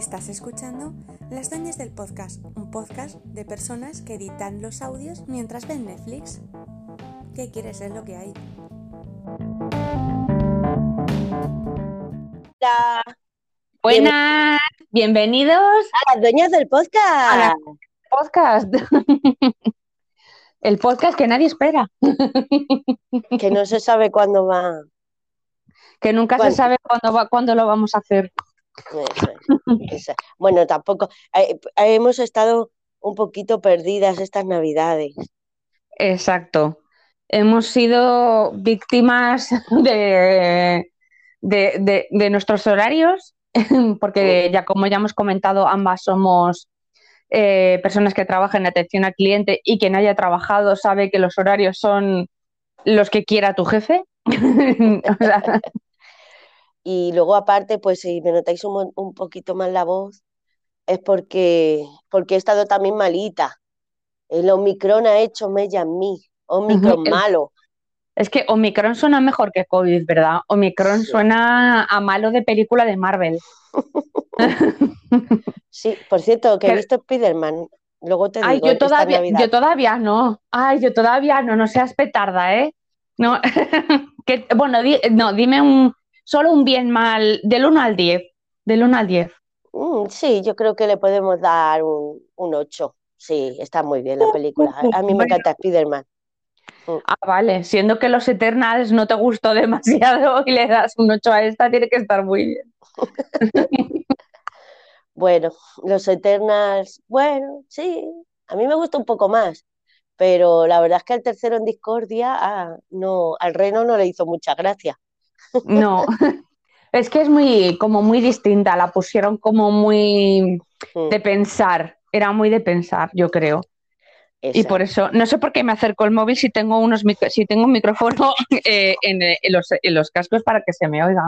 Estás escuchando Las Doñas del Podcast, un podcast de personas que editan los audios mientras ven Netflix. ¿Qué quieres? Es lo que hay. Hola. Buenas, bienvenidos A las dueñas del podcast. a la podcast. El podcast que nadie espera, Que no se sabe cuándo va. que nunca se sabe cuándo va, cuándo lo vamos a hacer. Eso. Bueno, tampoco. eh, eh, hemos estado un poquito perdidas estas navidades. Exacto. Hemos sido víctimas de, de, de- de nuestros horarios, porque ya como ya hemos comentado, ambas somos eh, personas que trabajan en atención al cliente y quien haya trabajado sabe que los horarios son los que quiera tu jefe. O sea, Y luego, aparte, pues si me notáis un, un poquito más la voz, es porque, porque he estado también malita. El Omicron ha hecho mella en mí. Omicron malo. Es que Omicron suena mejor que COVID, ¿verdad? Omicron Sí. suena a malo de película de Marvel. Sí, por cierto, que he visto Spiderman. Luego te Ay, digo yo todavía, Navidad. yo todavía no. Ay, yo todavía no, no seas petarda, ¿eh? No, que, bueno, di- no, dime un, solo un bien mal, del 1 al 10, del 1 al 10. Mm, sí, yo creo que le podemos dar un, un 8. Sí, está muy bien la película. A, a mí me encanta Spiderman. Ah, vale, siendo que los Eternals no te gustó demasiado y le das un 8 a esta, tiene que estar muy bien. Bueno, los Eternals, bueno, sí, a mí me gusta un poco más, pero la verdad es que el tercero en Discordia, ah, no, al Reno no le hizo mucha gracia. No, es que es muy, como muy distinta, la pusieron como muy Mm, de pensar, era muy de pensar, yo creo. Y por eso, no sé por qué me acerco el móvil si tengo unos micro- si tengo un micrófono eh, en, eh, en los, en los cascos para que se me oiga.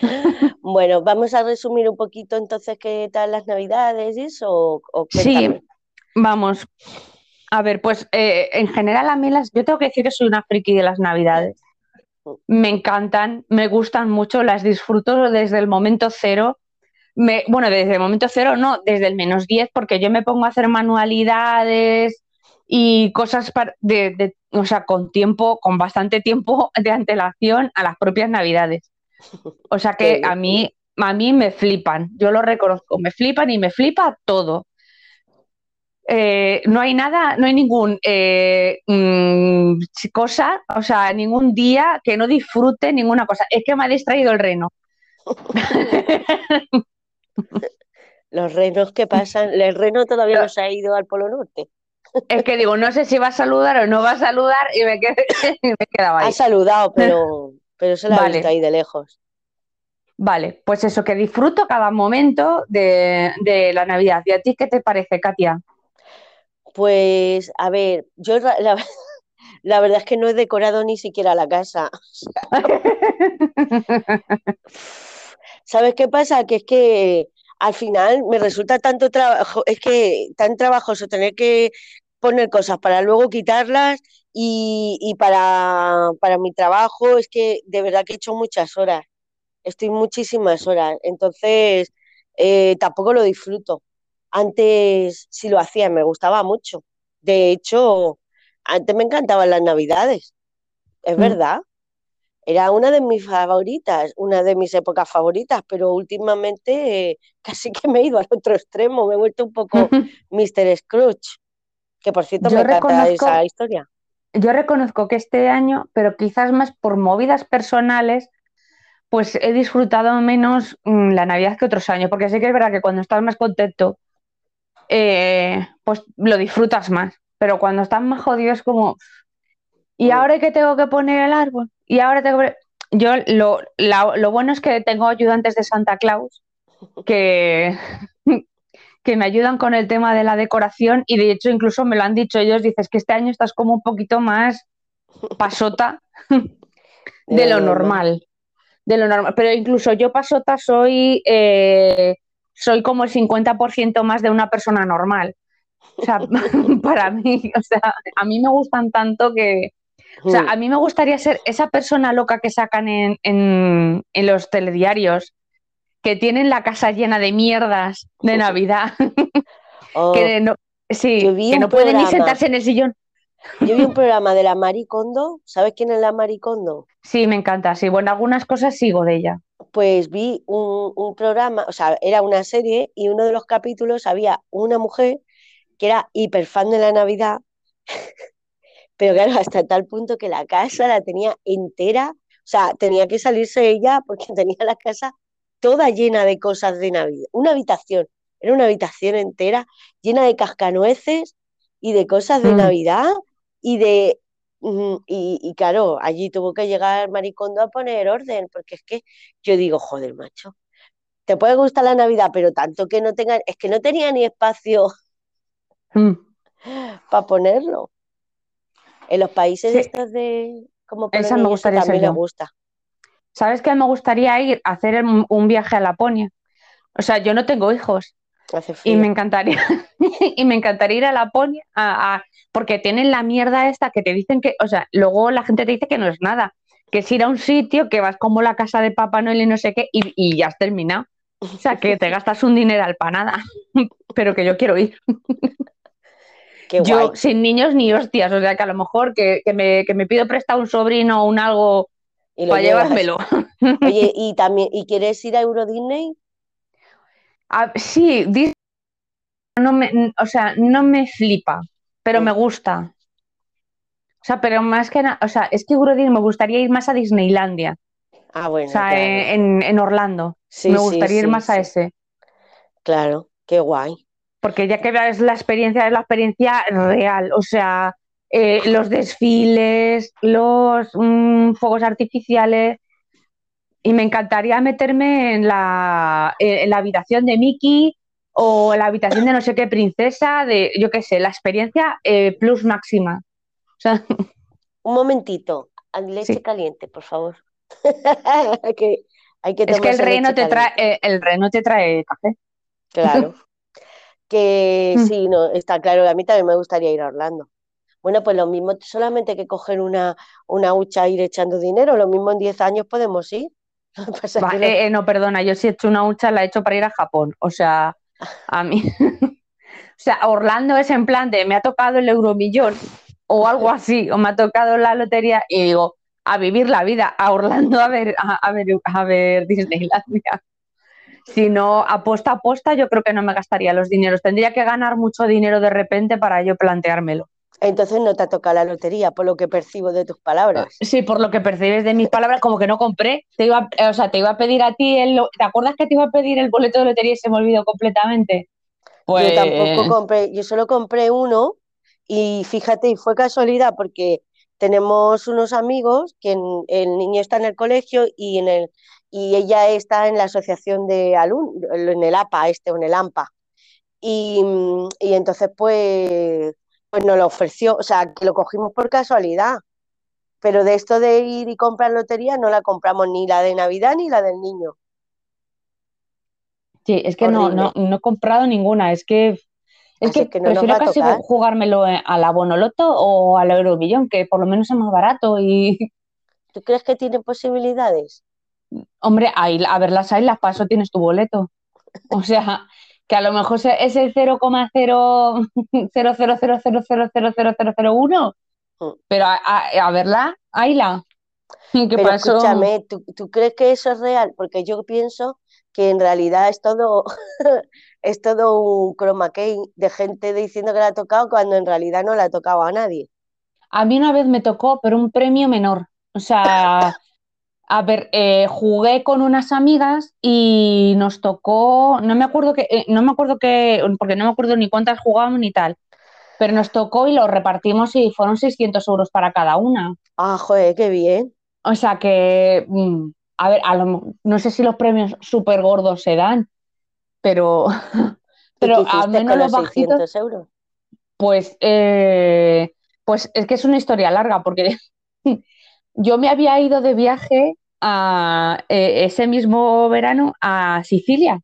Bueno, vamos a resumir un poquito entonces qué tal las Navidades y eso, o, o Sí, vamos. A ver, pues eh, en general a mí las, yo tengo que decir que soy una friki de las Navidades. Me encantan, me gustan mucho, las disfruto desde el momento cero. Me, bueno, desde el momento cero no, desde el menos 10, porque yo me pongo a hacer manualidades y cosas de, de- o sea, con tiempo, con bastante tiempo de antelación a las propias Navidades. O sea que a mí, a mí me flipan, yo lo reconozco, me flipan y me flipa todo. Eh, no hay nada, no hay ningún eh, mm, cosa, o sea, ningún día que no disfrute ninguna cosa. Es que me ha distraído el reno. Los renos que pasan, el reno todavía no se ha ido al Polo Norte. Es que digo, no sé si va a saludar o no va a saludar y me, quedé, y me quedaba Ha ahí. saludado, pero, pero se la ha Vale. visto ahí de lejos. Vale, pues eso, que disfruto cada momento de, de la Navidad. ¿Y a ti qué te parece, Katia? Pues, a ver, yo la verdad es que no he decorado ni siquiera la casa. ¿Sabes qué pasa? Que es que al final me resulta tanto trabajo, es que tan trabajoso tener que poner cosas para luego quitarlas y, y para, para mi trabajo es que de verdad que he hecho muchas horas, estoy muchísimas horas, entonces eh, tampoco lo disfruto. Antes sí lo hacía, me gustaba mucho. De hecho, antes me encantaban las Navidades, es Mm. verdad. Era una de mis favoritas, una de mis épocas favoritas, pero últimamente eh, casi que me he ido al otro extremo, me he vuelto un poco Mr. Scrooge, que por cierto Yo me encanta esa historia. Yo reconozco que este año, pero quizás más por movidas personales, pues he disfrutado menos mm, la Navidad que otros años, porque sí que es verdad que cuando estás más contento, eh, pues lo disfrutas más, pero cuando estás más jodido es como, ¿y ahora que tengo que poner el árbol? Y ahora tengo que... Yo lo, la- lo bueno es que tengo ayudantes de Santa Claus que, que me ayudan con el tema de la decoración y de hecho incluso me lo han dicho ellos, dices que este año estás como un poquito más pasota de lo normal, de lo normal. Pero incluso yo pasota soy, eh, soy como el 50% más de una persona normal. O sea, para mí, o sea, a mí me gustan tanto que, o sea, a mí me gustaría ser esa persona loca que sacan en, en- en los telediarios, que tienen la casa llena de mierdas de Navidad. Oh, que no, sí, que no pueden ni sentarse en el sillón. yo vi un programa de la Maricondo. ¿Sabes quién es la Maricondo? Sí, me encanta. Sí, bueno, algunas cosas sigo de ella. Pues vi un, un programa, o sea, era una serie y uno de los capítulos había una mujer que era hiper fan de la Navidad, pero claro, hasta tal punto que la casa la tenía entera, o sea, tenía que salirse ella porque tenía la casa toda llena de cosas de Navidad. Una habitación, era una habitación entera llena de cascanueces y de cosas de Mm. Navidad y de... Y, y claro, allí tuvo que llegar Maricondo a poner orden, porque es que yo digo, joder, macho, te puede gustar la Navidad, pero tanto que no tenga, es que no tenía ni espacio Mm. para ponerlo. En los países Sí. estos de como Esa me gustaría también yo. gusta. ¿Sabes qué? Me gustaría ir a hacer un, un viaje a Laponia. O sea, yo no tengo hijos Hace y me encantaría, y me encantaría ir a Laponia a- a- porque tienen la mierda esta que te dicen que, o sea, luego la gente te dice que no es nada, que es ir a un sitio que vas como la casa de Papá Noel y no sé qué y, y ya has terminado. O sea, que te gastas un dineral para nada, pero que yo quiero ir. Qué Yo guay. sin niños ni hostias, o sea, que a lo mejor que, que me, que me pido prestado un sobrino o un algo Y lo para llevas. llevármelo. Oye, y también, ¿y quieres ir a Euro Disney? Sí, Disney no me, o sea, no me flipa, pero me gusta. O sea, pero más que nada, o sea, es que me gustaría ir más a Disneylandia, Ah, o bueno, sea, claro. eh, en, en Orlando. Sí, me sí, gustaría ir más a ese, Claro, qué guay. porque ya que ves la experiencia, es la experiencia real, o sea, eh, los desfiles, los mm, fuegos artificiales, y me encantaría meterme en la, en en la habitación de Mickey o en la habitación de no sé qué princesa, de, yo qué sé, la experiencia eh, plus máxima. O sea, Un momentito, leche Sí. caliente, por favor. que hay que es que el tomarse rey no te trae, eh, el rey no te trae café. Claro. Que Mm. sí, no, está claro, a mí también me gustaría ir a Orlando. Bueno, pues lo mismo, solamente que coger una, una hucha e ir echando dinero, lo mismo en 10 años podemos ir. Lo que pasa es Va, que no- eh, eh, no, perdona, yo si he hecho una hucha la he hecho para ir a Japón. O sea, a mí. o sea, Orlando es en plan de me ha tocado el euromillón o algo así, o me ha tocado la lotería y digo, a vivir la vida, a Orlando a ver, a, a ver, a ver Disneylandia. Si no, apuesta a apuesta, yo creo que no me gastaría los dineros. Tendría que ganar mucho dinero de repente para yo planteármelo. Entonces no te ha tocado la lotería, por lo que percibo de tus palabras. Sí, por lo que percibes de mis palabras, como que no compré. Te iba, o sea, te iba a pedir a ti el. ¿Te acuerdas que te iba a pedir el boleto de lotería y se me olvidó completamente? Pues Yo tampoco compré, yo solo compré uno y fíjate, y fue casualidad porque tenemos unos amigos que en- el niño está en el colegio y, en el, y ella está en la asociación de alumnos, en el APA este o en el AMPA. Y, y entonces pues, pues nos lo ofreció, o sea, que lo cogimos por casualidad. Pero de esto de ir y comprar lotería no la compramos ni la de Navidad ni la del niño. Sí, es que no, Horrible. no, no he comprado ninguna. Es que, es Así que que no prefiero casi tocar. jugármelo eh, a la Bonoloto o al Euromillón, que por lo menos es más barato. Y, ¿Tú crees que tiene posibilidades? hombre, ahí, a ver, las hay, las paso, tienes tu boleto. O sea, que a lo mejor es el 0,00000000001, Mm. pero a, a, a verla, hayla. Que Pero pasó? escúchame, ¿tú, tú crees que eso es real? Porque yo pienso que en realidad es todo, es todo un chroma key de gente diciendo que le ha tocado cuando en realidad no le ha tocado a nadie. A mí una vez me tocó, pero un premio menor. O sea, a ver, eh, jugué con unas amigas y nos tocó, no me acuerdo que, eh, no me acuerdo que, porque no me acuerdo ni cuántas jugábamos ni tal, pero nos tocó y lo repartimos y fueron 600 euros para cada una. Ah, joder, qué bien. O sea que, mm, a ver, a lo- no sé si los premios súper gordos se dan, pero, ¿Y pero al menos con los los bajitos, 600 euros? pues, eh, pues es que es una historia larga, porque yo me había ido de viaje a, eh, ese mismo verano a Sicilia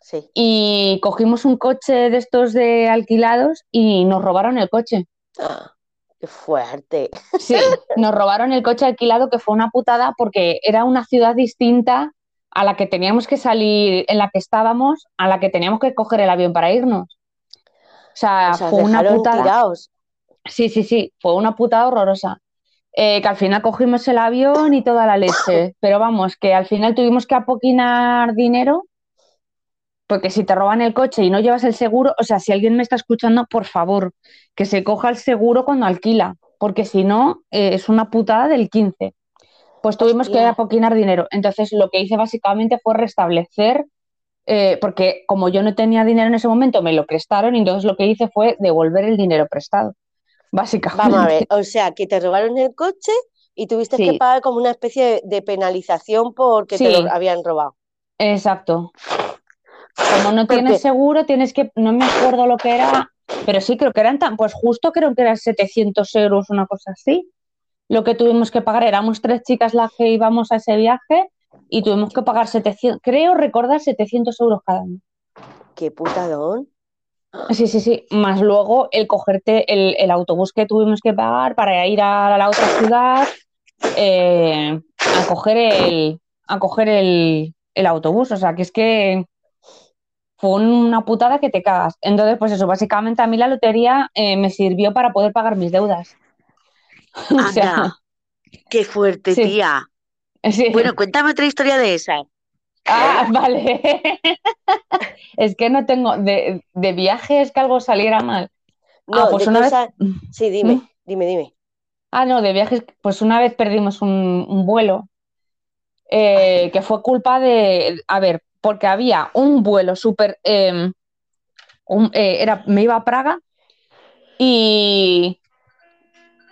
Sí. y cogimos un coche de estos de alquilados y nos robaron el coche. Ah, qué fuerte. Sí, nos robaron el coche alquilado, que fue una putada porque era una ciudad distinta a la que teníamos que salir, en la que estábamos, a la que teníamos que coger el avión para irnos. O sea, O sea, fue una putada. tirados. Sí, sí, sí, fue una putada horrorosa. Eh, que al final cogimos el avión y toda la leche. Pero vamos, que al final tuvimos que apoquinar dinero, porque si te roban el coche y no llevas el seguro, o sea, si alguien me está escuchando, por favor, que se coja el seguro cuando alquila, porque si no, eh, es una putada del 15. Pues tuvimos que apoquinar dinero. Entonces, lo que hice básicamente fue restablecer, eh, porque como yo no tenía dinero en ese momento, me lo prestaron, y entonces lo que hice fue devolver el dinero prestado, básicamente. Vamos a ver, o sea, que te robaron el coche y tuviste Sí. que pagar como una especie de, penalización porque te lo habían robado. Exacto. Como no tienes seguro, tienes que, no me acuerdo lo que era, pero sí creo que eran tan, pues justo creo que eran 700 euros, una cosa así. Lo que tuvimos que pagar, éramos tres chicas las que íbamos a ese viaje y tuvimos que pagar 700, creo recordar 700 euros cada uno. Qué putadón. Sí, sí, sí. Más luego el cogerte el, el autobús que tuvimos que pagar para ir a la otra ciudad eh, a coger el, a coger el, el autobús. O sea, que es que fue una putada que te cagas. Entonces, pues eso, básicamente a mí la lotería eh, me sirvió para poder pagar mis deudas. O sea, Anda, qué fuerte, Sí. tía. sí. Bueno, cuéntame otra historia de esa. Ah, vale. Es que no tengo de, de viajes que algo saliera mal. No, Ah, pues una vez-. Sí, dime, ¿Mm? dime, dime. Ah, no, de viajes, pues una vez perdimos un, un vuelo eh, que fue culpa de, a ver, porque había un vuelo súper, eh, un- eh, era, me iba a Praga y,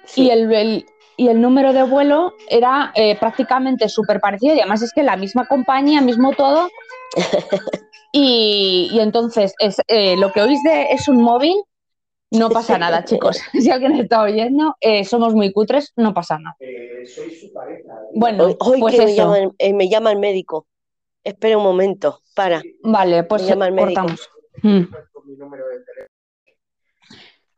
Sí. y el, el- y el número de vuelo era eh, prácticamente súper parecido y además es que la misma compañía, mismo todo. Y, y entonces es, eh, lo que oís de es un móvil, no pasa nada, chicos. Si alguien está oyendo, eh, somos muy cutres, no pasa nada. Bueno, Hoy, hoy pues que me llama, el- eh, me llama el médico. Espera un momento, para. Vale, pues Me llama el médico. cortamos. Mm.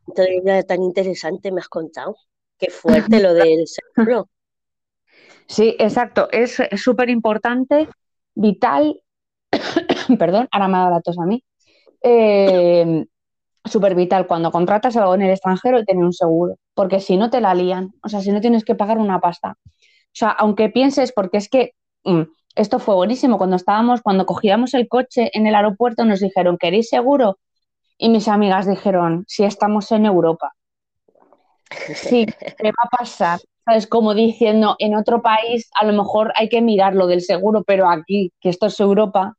Entonces, tan interesante me has contado. Qué fuerte lo del seguro. Sí, exacto. Es súper importante, vital. Perdón, ahora me ha dado la tos a mí. Eh, súper vital cuando contratas algo en el extranjero tener un seguro, porque si no te la lían, o sea, si no tienes que pagar una pasta. O sea, aunque pienses, porque es que mm, esto fue buenísimo, cuando estábamos, cuando cogíamos el coche en el aeropuerto nos dijeron, ¿queréis seguro? Y mis amigas dijeron, si estamos en Europa. Sí, ¿qué va a pasar? ¿Sabes? Como diciendo, en otro país a lo mejor hay que mirar lo del seguro, pero aquí, que esto es Europa,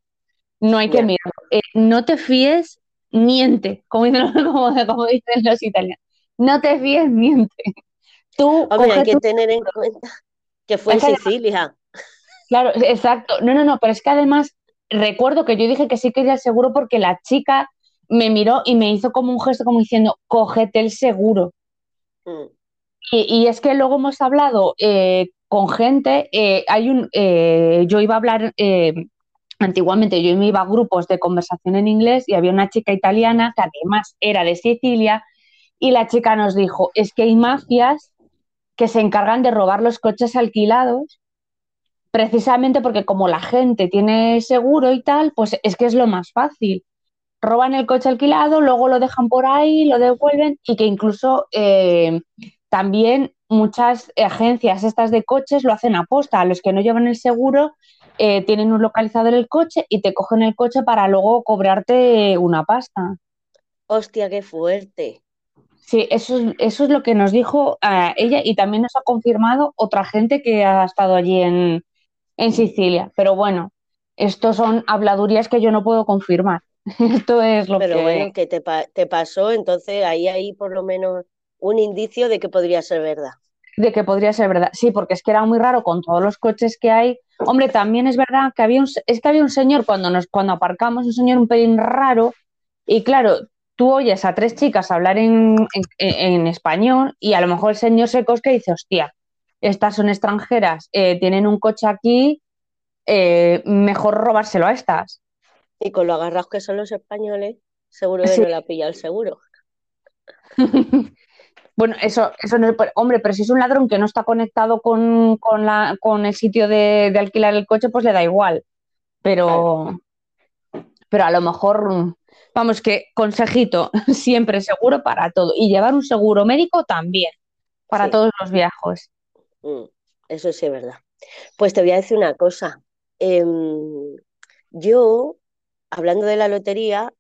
no hay que Ya. mirarlo. Eh, no te fíes, miente, como dicen, como- como dicen los italianos. No te fíes, miente. Tú Hombre, hay que tu- tener en cuenta que fue en Es Sicilia. Claro, exacto. No, no, no, pero es que además recuerdo que yo dije que sí quería el seguro porque la chica me miró y me hizo como un gesto como diciendo, cógete el seguro. Mm. Y, es que luego hemos hablado eh, con gente, eh, hay un, eh, yo iba a hablar, eh, antiguamente yo me iba a grupos de conversación en inglés y había una chica italiana que además era de Sicilia y la chica nos dijo, es que hay mafias que se encargan de robar los coches alquilados precisamente porque como la gente tiene seguro y tal, pues es que es lo más fácil. Roban el coche alquilado, luego lo dejan por ahí, lo devuelven y que incluso eh, también muchas agencias estas de coches lo hacen aposta. A los que no llevan el seguro eh, tienen un localizador el coche y te cogen el coche para luego cobrarte una pasta. Hostia, qué fuerte. Sí, eso es, eso es lo que nos dijo eh, ella y también nos ha confirmado otra gente que ha estado allí en, en Sicilia. Pero bueno, estos son habladurías que yo no puedo confirmar. Esto es lo Pero que... bueno, que te, pa- te pasó, entonces ahí hay por lo menos un indicio de que podría ser verdad. de que podría ser verdad. Sí, porque es que era muy raro con todos los coches que hay. Hombre, también es verdad que había un, es que había un señor cuando nos cuando aparcamos, un señor un pelín raro, y claro, tú oyes a tres chicas hablar en, en, en español y a lo mejor el señor se cosca y dice, hostia, estas son extranjeras, eh, tienen un coche aquí, eh, mejor robárselo a estas. Y con lo agarrados que son los españoles, seguro que Sí. no la pilla el seguro. Bueno, eso, eso no es, hombre, pero si es un ladrón que no está conectado con, con, la, con el sitio de, de alquilar el coche, pues le da igual. pero, pero a lo mejor, vamos, que consejito, siempre seguro para todo. Y llevar un seguro médico también, para Sí. todos los viajes. Mm, Eso sí es verdad. Pues te voy a decir una cosa. Em, yo, hablando de la lotería,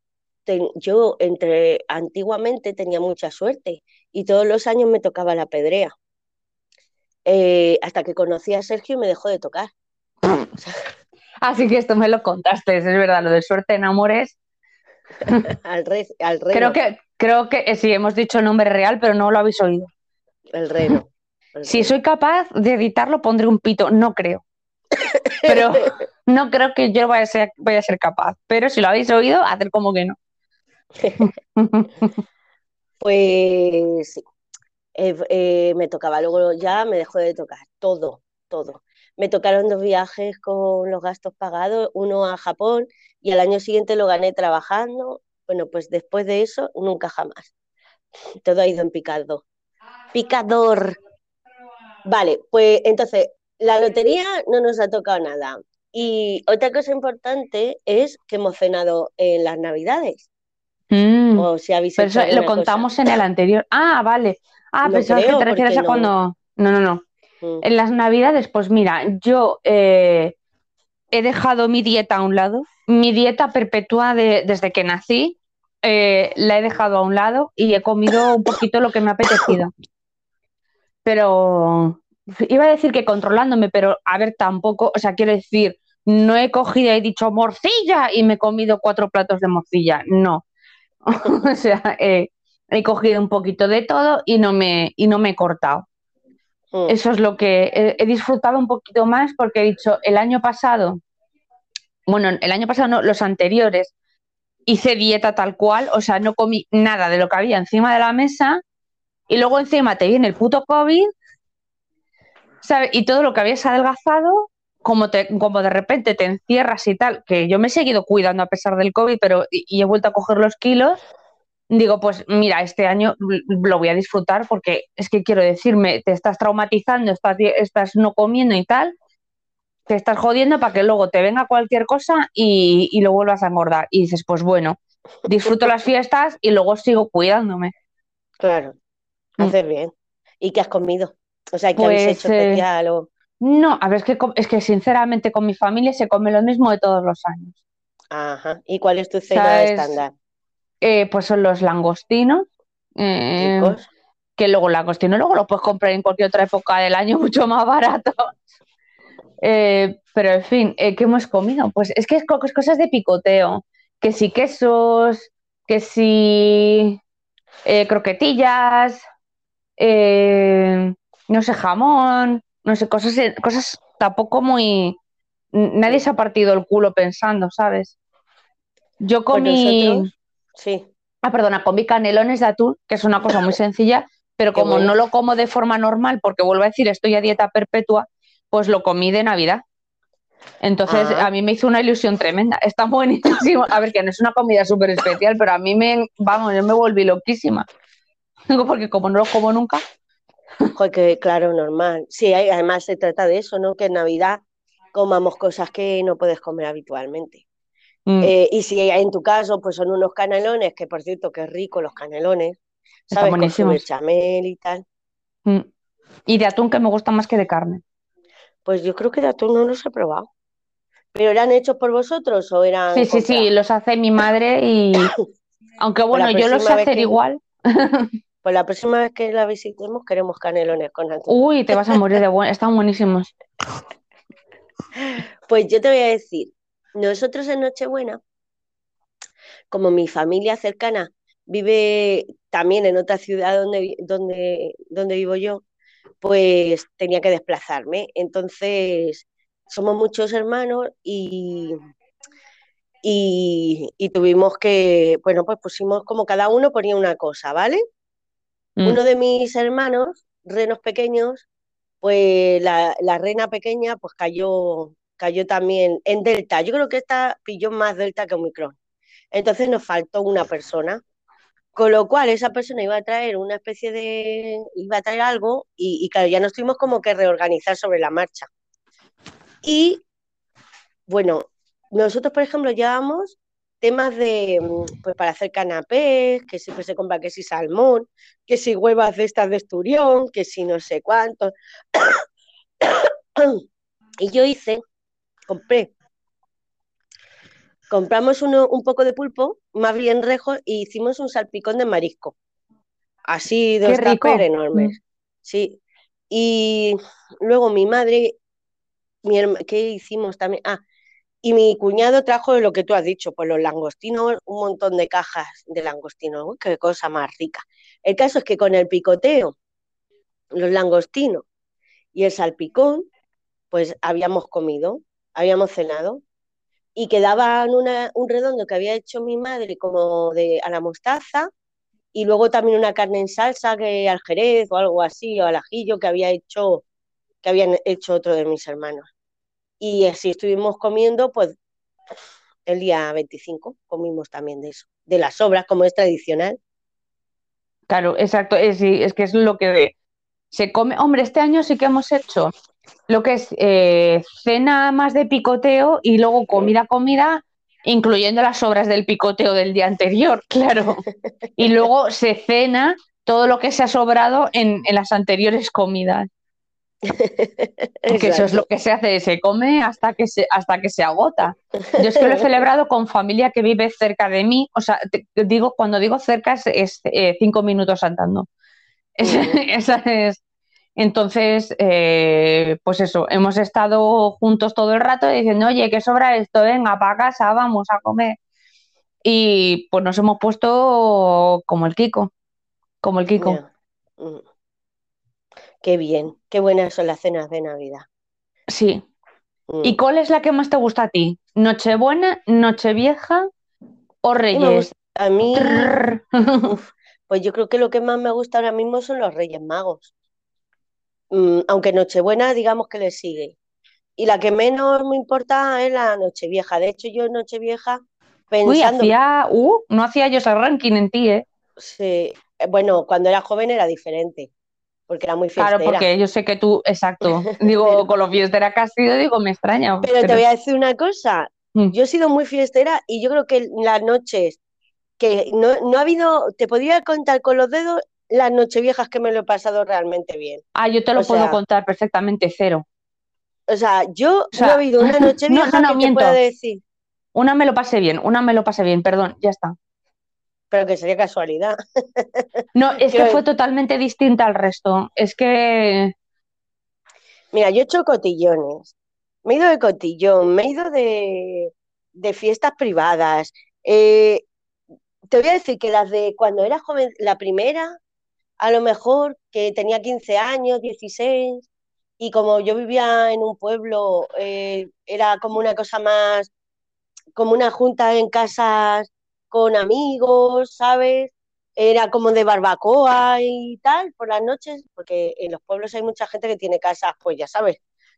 ten- yo entre antiguamente tenía mucha suerte y todos los años me tocaba la pedrea. Eh, hasta que conocí a Sergio y me dejó de tocar. O sea, Así que esto me lo contaste, es verdad, lo de suerte en amores. al rey, al reno, Creo que, creo que eh, sí, hemos dicho el nombre real, pero no lo habéis oído. el reno. el Si reno. soy capaz de editarlo, pondré un pito. No creo. Pero no creo que yo vaya a ser, capaz. Pero si lo habéis oído, hacer como que no. Pues sí, Eh, eh, me tocaba, luego ya me dejó de tocar todo, todo. Me tocaron dos viajes con los gastos pagados, uno a Japón y al año siguiente lo gané trabajando. Bueno, pues después de eso, nunca jamás. Todo ha ido en picado. Picador. Vale, pues entonces, la lotería no nos ha tocado nada. Y otra cosa importante es que hemos cenado en las Navidades. Mm, O si habéis pero eso lo cosa. contamos en el anterior. Ah, vale. Ah, No pensaba que te refieres a cuando. No, no, no. Mm. En las Navidades, pues mira, yo eh, he dejado mi dieta a un lado. Mi dieta perpetua de- desde que nací eh, la he dejado a un lado y he comido un poquito lo que me ha apetecido. Pero iba a decir que controlándome, pero a ver, tampoco, o sea, quiero decir, no he cogido y he dicho morcilla y me he comido cuatro platos de morcilla. No. O sea, eh, he cogido un poquito de todo y no me, y no me he cortado. Mm. Eso es lo que he, he disfrutado un poquito más porque he dicho, el año pasado, bueno, el año pasado no, los anteriores, hice dieta tal cual, o sea, no comí nada de lo que había encima de la mesa y luego encima te viene el puto COVID, ¿sabes? Y todo lo que habías adelgazado, como, te, como de repente te encierras y tal, que yo me he seguido cuidando a pesar del COVID, pero y, y he vuelto a coger los kilos. Digo, pues mira, este año lo voy a disfrutar porque es que quiero decirme, te estás traumatizando, estás, estás no comiendo y tal, te estás jodiendo para que luego te venga cualquier cosa y, y lo vuelvas a engordar. Y dices, pues bueno, disfruto las fiestas y luego sigo cuidándome. Claro, Mm. haces bien. ¿Y qué has comido? O sea, ¿qué Pues, habéis hecho eh, especial? O... No, a ver, es que, es que sinceramente con mi familia se come lo mismo de todos los años. Ajá. ¿Y cuál es tu cena ¿Sabes? estándar? Eh, pues son los langostinos, eh, que luego el langostino luego lo puedes comprar en cualquier otra época del año mucho más barato. Eh, pero en fin, eh, ¿qué hemos comido? Pues es que es co- cosas de picoteo, que si quesos, que si croquetillas, no sé, jamón, no sé, cosas, cosas tampoco muy... Nadie se ha partido el culo pensando, ¿sabes? Yo Pues comí... nosotros, sí. Ah, perdona, comí canelones de atún, que es una cosa muy sencilla, pero como bueno. no lo como de forma normal, porque vuelvo a decir, estoy a dieta perpetua, pues lo comí de Navidad. Entonces, Ah. a mí me hizo una ilusión tremenda. Está buenísimo. A ver, que no es una comida súper especial, pero a mí me, vamos, yo me volví loquísima. Digo, porque como no lo como nunca, Joder, que claro, normal. Sí, hay- además se trata de eso, ¿no? Que en Navidad comamos cosas que no puedes comer habitualmente. mm, Eh, y si en tu caso, pues son unos canelones, que por cierto, qué rico los canelones, ¿sabes? Con su bechamel y tal. mm. Y de atún que me gusta más que de carne. Pues yo creo que de atún no los he probado. ¿Pero eran hechos por vosotros o eran Sí, sí, sí, los hace mi madre y aunque bueno, la yo los sé hacer que- igual. Pues la próxima vez que la visitemos queremos canelones con atún. Uy, te vas a morir de buen, están buenísimos. Pues yo te voy a decir, nosotros en Nochebuena, como mi familia cercana vive también en otra ciudad donde, donde, donde vivo yo, pues tenía que desplazarme. Entonces, somos muchos hermanos y, y, y tuvimos que, bueno, pues pusimos como cada uno ponía una cosa, ¿vale? Mm. Uno de mis hermanos, renos pequeños, pues la, la rena pequeña pues cayó, cayó también en Delta. Yo creo que esta pilló más Delta que Omicron. Entonces nos faltó una persona. Con lo cual esa persona iba a traer una especie de, iba a traer algo y, y claro, ya nos tuvimos como que reorganizar sobre la marcha. Y bueno, nosotros, por ejemplo, llevamos temas de, mm, pues para hacer canapés, que siempre se compra que si salmón, que si huevas de estas de esturión, que si no sé cuánto. y yo hice, compré, compramos uno, un poco de pulpo, más bien rejo, e hicimos un salpicón de marisco. Así, dos tapers enormes. Mm. Sí. Y luego mi madre, mi ¿qué hicimos también? Ah, y mi cuñado trajo lo que tú has dicho, pues los langostinos, un montón de cajas de langostinos. Qué cosa más rica. El caso es que con el picoteo, los langostinos y el salpicón, pues habíamos comido, habíamos cenado y quedaba un redondo que había hecho mi madre como de a la mostaza y luego también una carne en salsa que al jerez o algo así o al ajillo que había hecho que habían hecho otro de mis hermanos. Y así estuvimos comiendo, pues el día 25 comimos también de eso, de las sobras, como es tradicional. Claro, exacto, es, es que es lo que se come. Hombre, este año sí que hemos hecho lo que es eh, cena más de picoteo y luego comida, comida, incluyendo las sobras del picoteo del día anterior, claro. Y luego se cena todo lo que se ha sobrado en, en las anteriores comidas. Que eso es lo que se hace, se come hasta que se, hasta que se agota. Yo es que lo he celebrado con familia que vive cerca de mí, o sea, digo, cuando digo cerca es, eh, cinco minutos andando. esa es. Entonces, eh, pues eso, hemos estado juntos todo el rato diciendo, oye, ¿qué sobra esto? Venga, para casa, vamos a comer. Y pues nos hemos puesto como el Kiko, como el Kiko. Qué bien, qué buenas son las cenas de Navidad. Sí. ¿Y mm. cuál es la que más te gusta a ti? ¿Nochebuena, Nochevieja o Reyes? A mí, pues yo creo que lo que más me gusta ahora mismo son los Reyes Magos. Mm, aunque Nochebuena, digamos que le sigue. Y la que menos me importa es la Nochevieja. De hecho, yo en Nochevieja pensando... Uy, hacía... Uh, no hacía yo ese ranking en ti, ¿eh? Sí. Bueno, cuando era joven era diferente porque era muy fiestera. Claro, porque yo sé que tú, exacto, digo, con lo fiestera que has sido, digo, me extraña. Pero, te voy a decir una cosa, mm. yo he sido muy fiestera y yo creo que las noches que no, ha habido, te podría contar con los dedos las noches viejas que me lo he pasado realmente bien. Ah, yo te lo puedo contar perfectamente, cero. O sea, yo no he habido una noche vieja no, que te pueda decir. Una me lo pasé bien, una me lo pasé bien, perdón, ya está pero que sería casualidad. No, es que fue totalmente distinta al resto. Es que. Mira, yo he hecho cotillones. Me he ido de cotillón, me he ido de, fiestas privadas. Eh, te voy a decir que las de cuando era joven, la primera, a lo mejor que tenía 15 años, 16, y como yo vivía en un pueblo, eh, era como una cosa más, como una junta en casas con amigos, ¿sabes? Era como de barbacoa y tal por las noches, porque en los pueblos hay mucha gente que tiene casas, pues ya sabes,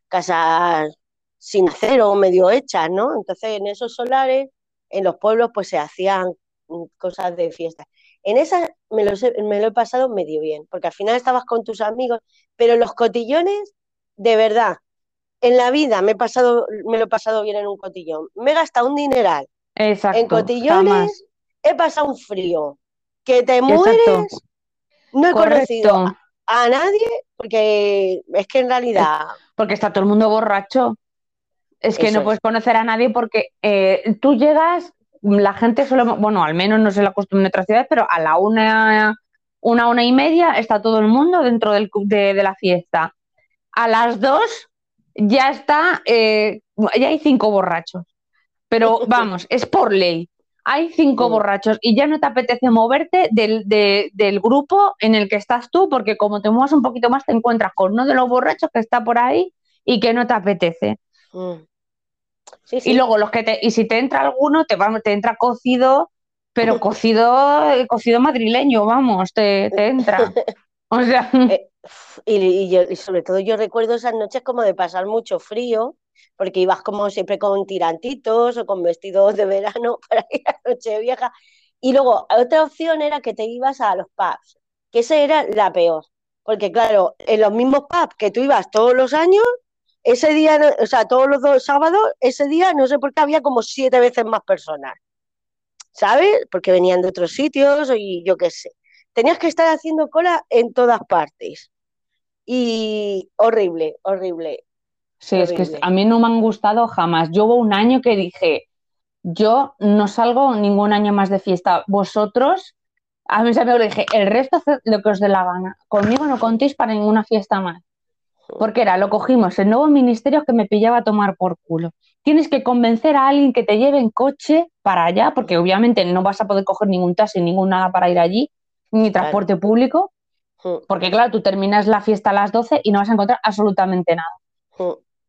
casas sin acero, medio hechas, ¿no? Entonces en esos solares, en los pueblos, pues se hacían cosas de fiesta. En esas me lo, me lo he pasado medio bien, porque al final estabas con tus amigos, pero los cotillones, de verdad, en la vida me he pasado, me lo he pasado bien en un cotillón. Me he gastado un dineral Exacto, en cotillones he pasado un frío, que te mueres, no he conocido a, nadie, porque es que en realidad... Porque está todo el mundo borracho. Es que no puedes conocer a nadie porque eh, tú llegas, la gente solo, bueno, al menos no sé la costumbre en otras ciudades, pero a la una, una, una y media está todo el mundo dentro del, de, de la fiesta. A las dos ya está, eh, ya hay cinco borrachos. Pero vamos, es por ley. Hay cinco borrachos y ya no te apetece moverte del, del, grupo en el que estás tú, porque como te muevas un poquito más, te encuentras con uno de los borrachos que está por ahí y que no te apetece. Mm. Y luego los que te, y si te entra alguno, te, te entra cocido, pero cocido, cocido madrileño, vamos, te, te entra. O sea. Eh, y, y, sobre todo yo recuerdo esas noches como de pasar mucho frío porque ibas como siempre con tirantitos o con vestidos de verano para ir a Nochevieja. Y luego, otra opción era que te ibas a los pubs, que esa era la peor, porque claro, en los mismos pubs que tú ibas todos los años, ese día, o sea, todos los dos sábados, ese día no sé por qué había como siete veces más personas, ¿sabes? Porque venían de otros sitios y yo qué sé. Tenías que estar haciendo cola en todas partes. Y horrible, horrible. Sí, es que a mí no me han gustado jamás. Yo hubo un año que dije, yo no salgo ningún año más de fiesta. Vosotros, a mis amigos le dije, el resto haced lo que os dé la gana. Conmigo no contéis para ninguna fiesta más. Porque era, lo cogimos, el nuevo ministerio que me pillaba a tomar por culo. Tienes que convencer a alguien que te lleve en coche para allá, porque obviamente no vas a poder coger ningún taxi, ningún nada para ir allí, ni transporte público, porque claro, tú terminas la fiesta a las 12 y no vas a encontrar absolutamente nada.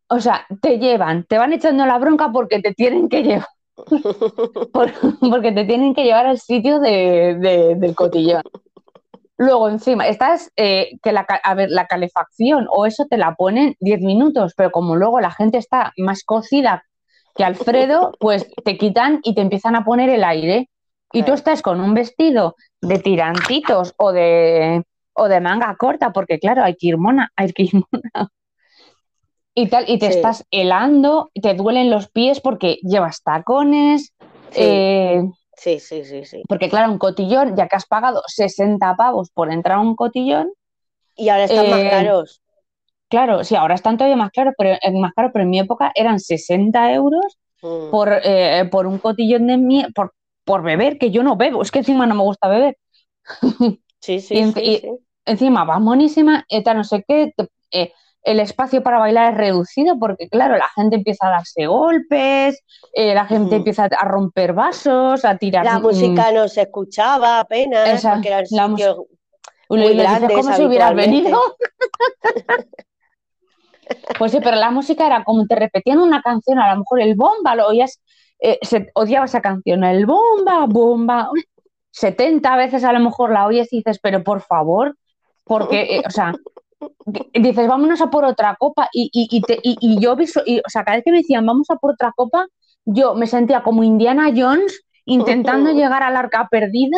O sea, te llevan, te van echando la bronca porque te tienen que llevar, por- porque te tienen que llevar al sitio de- de- del cotillón. Luego, encima, estás, eh, que la, a ver, la calefacción o eso te la ponen 10 minutos, pero como luego la gente está más cocida que Alfredo, pues te quitan y te empiezan a poner el aire. Y tú estás con un vestido de tirantitos o de, o de manga corta, porque claro, hay que ir mona, hay que ir mona. Y tal, y te Sí. estás helando, te duelen los pies porque llevas tacones, Sí. eh, Sí, sí, sí, sí. porque claro, un cotillón, ya que has pagado 60 pavos por entrar a un cotillón, Y ahora están más Eh, caros. claro, sí, ahora están todavía más caros, pero es más caro, pero en mi época eran 60 euros Mm. por, eh, por un cotillón de mie por, por beber, que yo no bebo, es que encima no me gusta beber. Sí, sí, y en- sí, y-. Encima vas monísima, eh, no sé qué, te- eh, el espacio para bailar es reducido porque, claro, la gente empieza a darse golpes, eh, la gente empieza a romper vasos, a tirar. La música no se escuchaba apenas porque eran la sitios muy dices, como si hubieras venido. Pues sí, pero la música era como te repetían una canción, a lo mejor el bomba, lo oías, eh, se odiaba esa canción, el bomba, bomba. 70 veces a lo mejor la oyes y dices, pero por favor, porque, eh, o sea, dices, vámonos a por otra copa. Y, y, y, te- y- yo, y, o sea, cada vez que me decían, vamos a por otra copa, yo me sentía como Indiana Jones intentando llegar al arca perdida,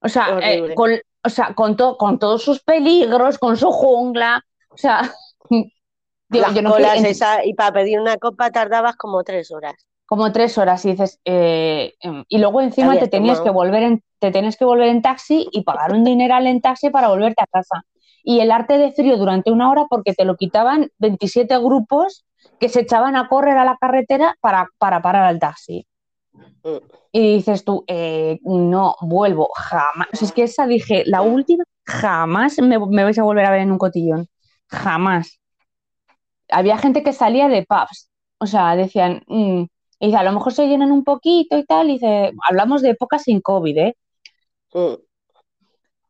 o sea, eh, con, o sea, con, to- con todos sus peligros, con su jungla, o sea, digo, Las yo no colas quiero- esa- y para pedir una copa tardabas como tres horas. como tres horas y dices, eh, em, y luego encima te tenías que volver en, te tienes que volver en taxi y pagar un dineral en taxi para volverte a casa. Y el arte de frío durante una hora porque te lo quitaban 27 grupos que se echaban a correr a la carretera para, para parar al taxi. Mm. Y dices tú, eh, no, vuelvo, jamás. O sea, es que esa dije, la última, jamás me, me vais a volver a ver en un cotillón. Jamás. Había gente que salía de pubs. O sea, decían, mm, y dice, a lo mejor se llenan un poquito y tal. Y dice, hablamos de épocas sin COVID, ¿eh? Mm.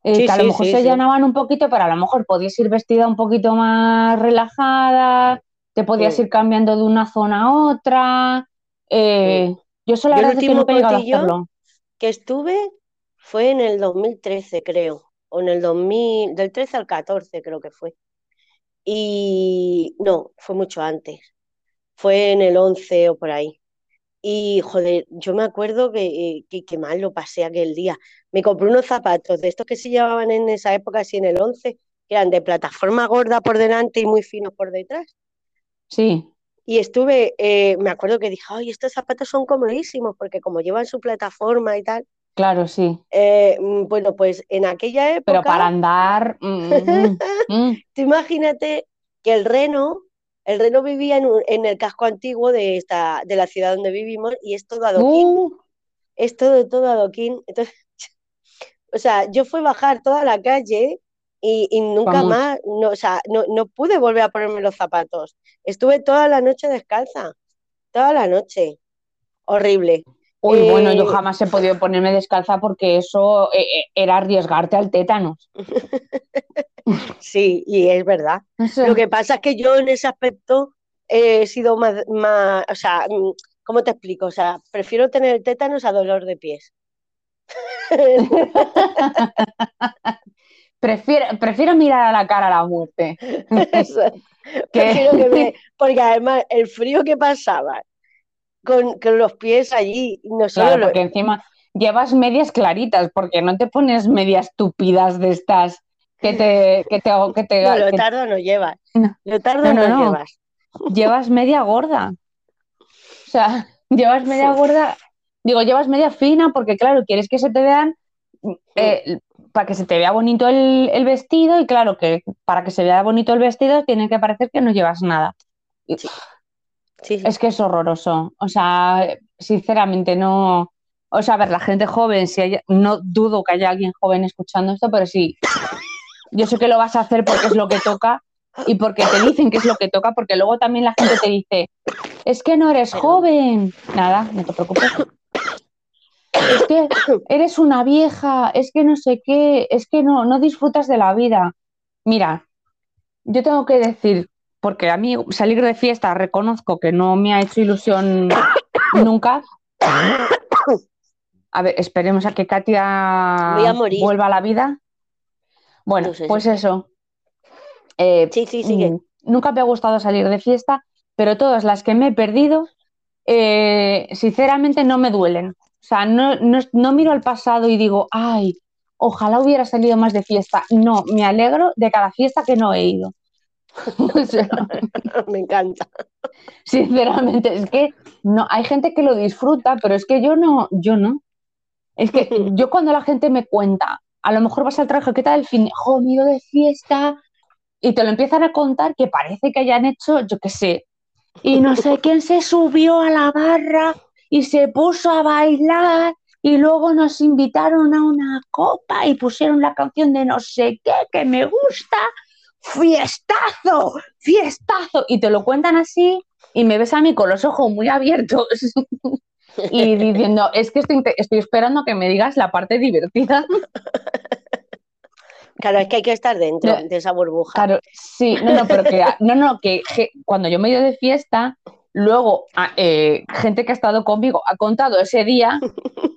Eh, Sí, que a lo mejor sí, se llenaban un poquito, pero a lo mejor podías ir vestida un poquito más relajada, te podías ir cambiando de una zona a otra. Eh, Yo eso la Yo el que último que estuve fue en el 2013, creo, o en el 2000, del 13 al 14 creo que fue. Y no, fue mucho antes, fue en el 11 o por ahí. Y joder, yo me acuerdo que, eh, que, que mal lo pasé aquel día. Me compré unos zapatos de estos que se llevaban en esa época, así en el 11, que eran de plataforma gorda por delante y muy finos por detrás. Sí, Y estuve, eh, me acuerdo que dije, ay, estos zapatos son comodísimos, porque como llevan su plataforma y tal, claro, sí. eh, mm, bueno, pues en aquella Pero época, para andar. mm, mm, mm. tú imagínate que el reno, el reno vivía en, un- en el casco antiguo de, esta, de la ciudad donde vivimos y es todo adoquín, Uh, es todo, todo adoquín. Entonces, o sea, yo fui a bajar toda la calle y, y nunca Vamos. más, no, o sea, no, no pude volver a ponerme los zapatos. Estuve toda la noche descalza, toda la noche. Horrible. Uy, bueno, yo Eh, jamás he podido ponerme descalza porque eso eh, eh, era arriesgarte al tétanos. Sí, y es verdad. O sea, Lo que pasa es que yo en ese aspecto he sido más, más, o sea, mm, ¿cómo te explico? O sea, prefiero tener tétanos a dolor de pies. prefiero, prefiero mirar a la cara a la muerte. Prefiero que me- porque además el frío que pasaba con, con los pies allí, no solo Claro, lo- porque encima llevas medias claritas, porque no te pones medias tupidas de estas que te, que te, que te, no, lo que- tardo no llevas. No. Lo tardo No, no, no, no. llevas. llevas media gorda. O sea, llevas media gorda, digo, llevas media fina porque, claro, quieres que se te vean, eh, para que se te vea bonito el, el, vestido y, claro, que para que se vea bonito el vestido tiene que parecer que no llevas nada. Sí. Sí. Es que es horroroso. O sea, sinceramente no. O sea, a ver, la gente joven, si hay... no dudo que haya alguien joven escuchando esto, pero sí, yo sé que lo vas a hacer porque es lo que toca y porque te dicen que es lo que toca, porque luego también la gente te dice, es que no eres joven. Nada, no te preocupes. Es que eres una vieja, es que no sé qué, es que no, no disfrutas de la vida. Mira, yo tengo que decir, porque a mí salir de fiesta reconozco que no me ha hecho ilusión nunca. A ver, esperemos a que Katia a vuelva a la vida. Bueno, No sé, pues sí. eso. Eh, Sí, sí, sigue. mm, nunca me ha gustado salir de fiesta, pero todas las que me he perdido, eh, sinceramente no me duelen. O sea, no, no, no miro al pasado y digo, ay, ojalá hubiera salido más de fiesta. No, me alegro de cada fiesta que no he ido. O sea, Me encanta. sinceramente, es que no, hay gente que lo disfruta, pero es que yo no, yo no. Es que yo cuando la gente me cuenta, a lo mejor vas al trabajo, ¿qué tal el fin? Jo, me ido de fiesta, y te lo empiezan a contar que parece que hayan hecho, yo qué sé, y no sé quién se subió a la barra y se puso a bailar y luego nos invitaron a una copa y pusieron la canción de no sé qué que me gusta. Fiestazo, fiestazo. Y te lo cuentan así y me ves a mí con los ojos muy abiertos y diciendo, es que estoy, estoy esperando que me digas la parte divertida. Claro, es que hay que estar dentro No. de esa burbuja. Claro, sí, no, no, pero que, no, no, que, que cuando yo me he ido de fiesta, luego a- eh, gente que ha estado conmigo ha contado ese día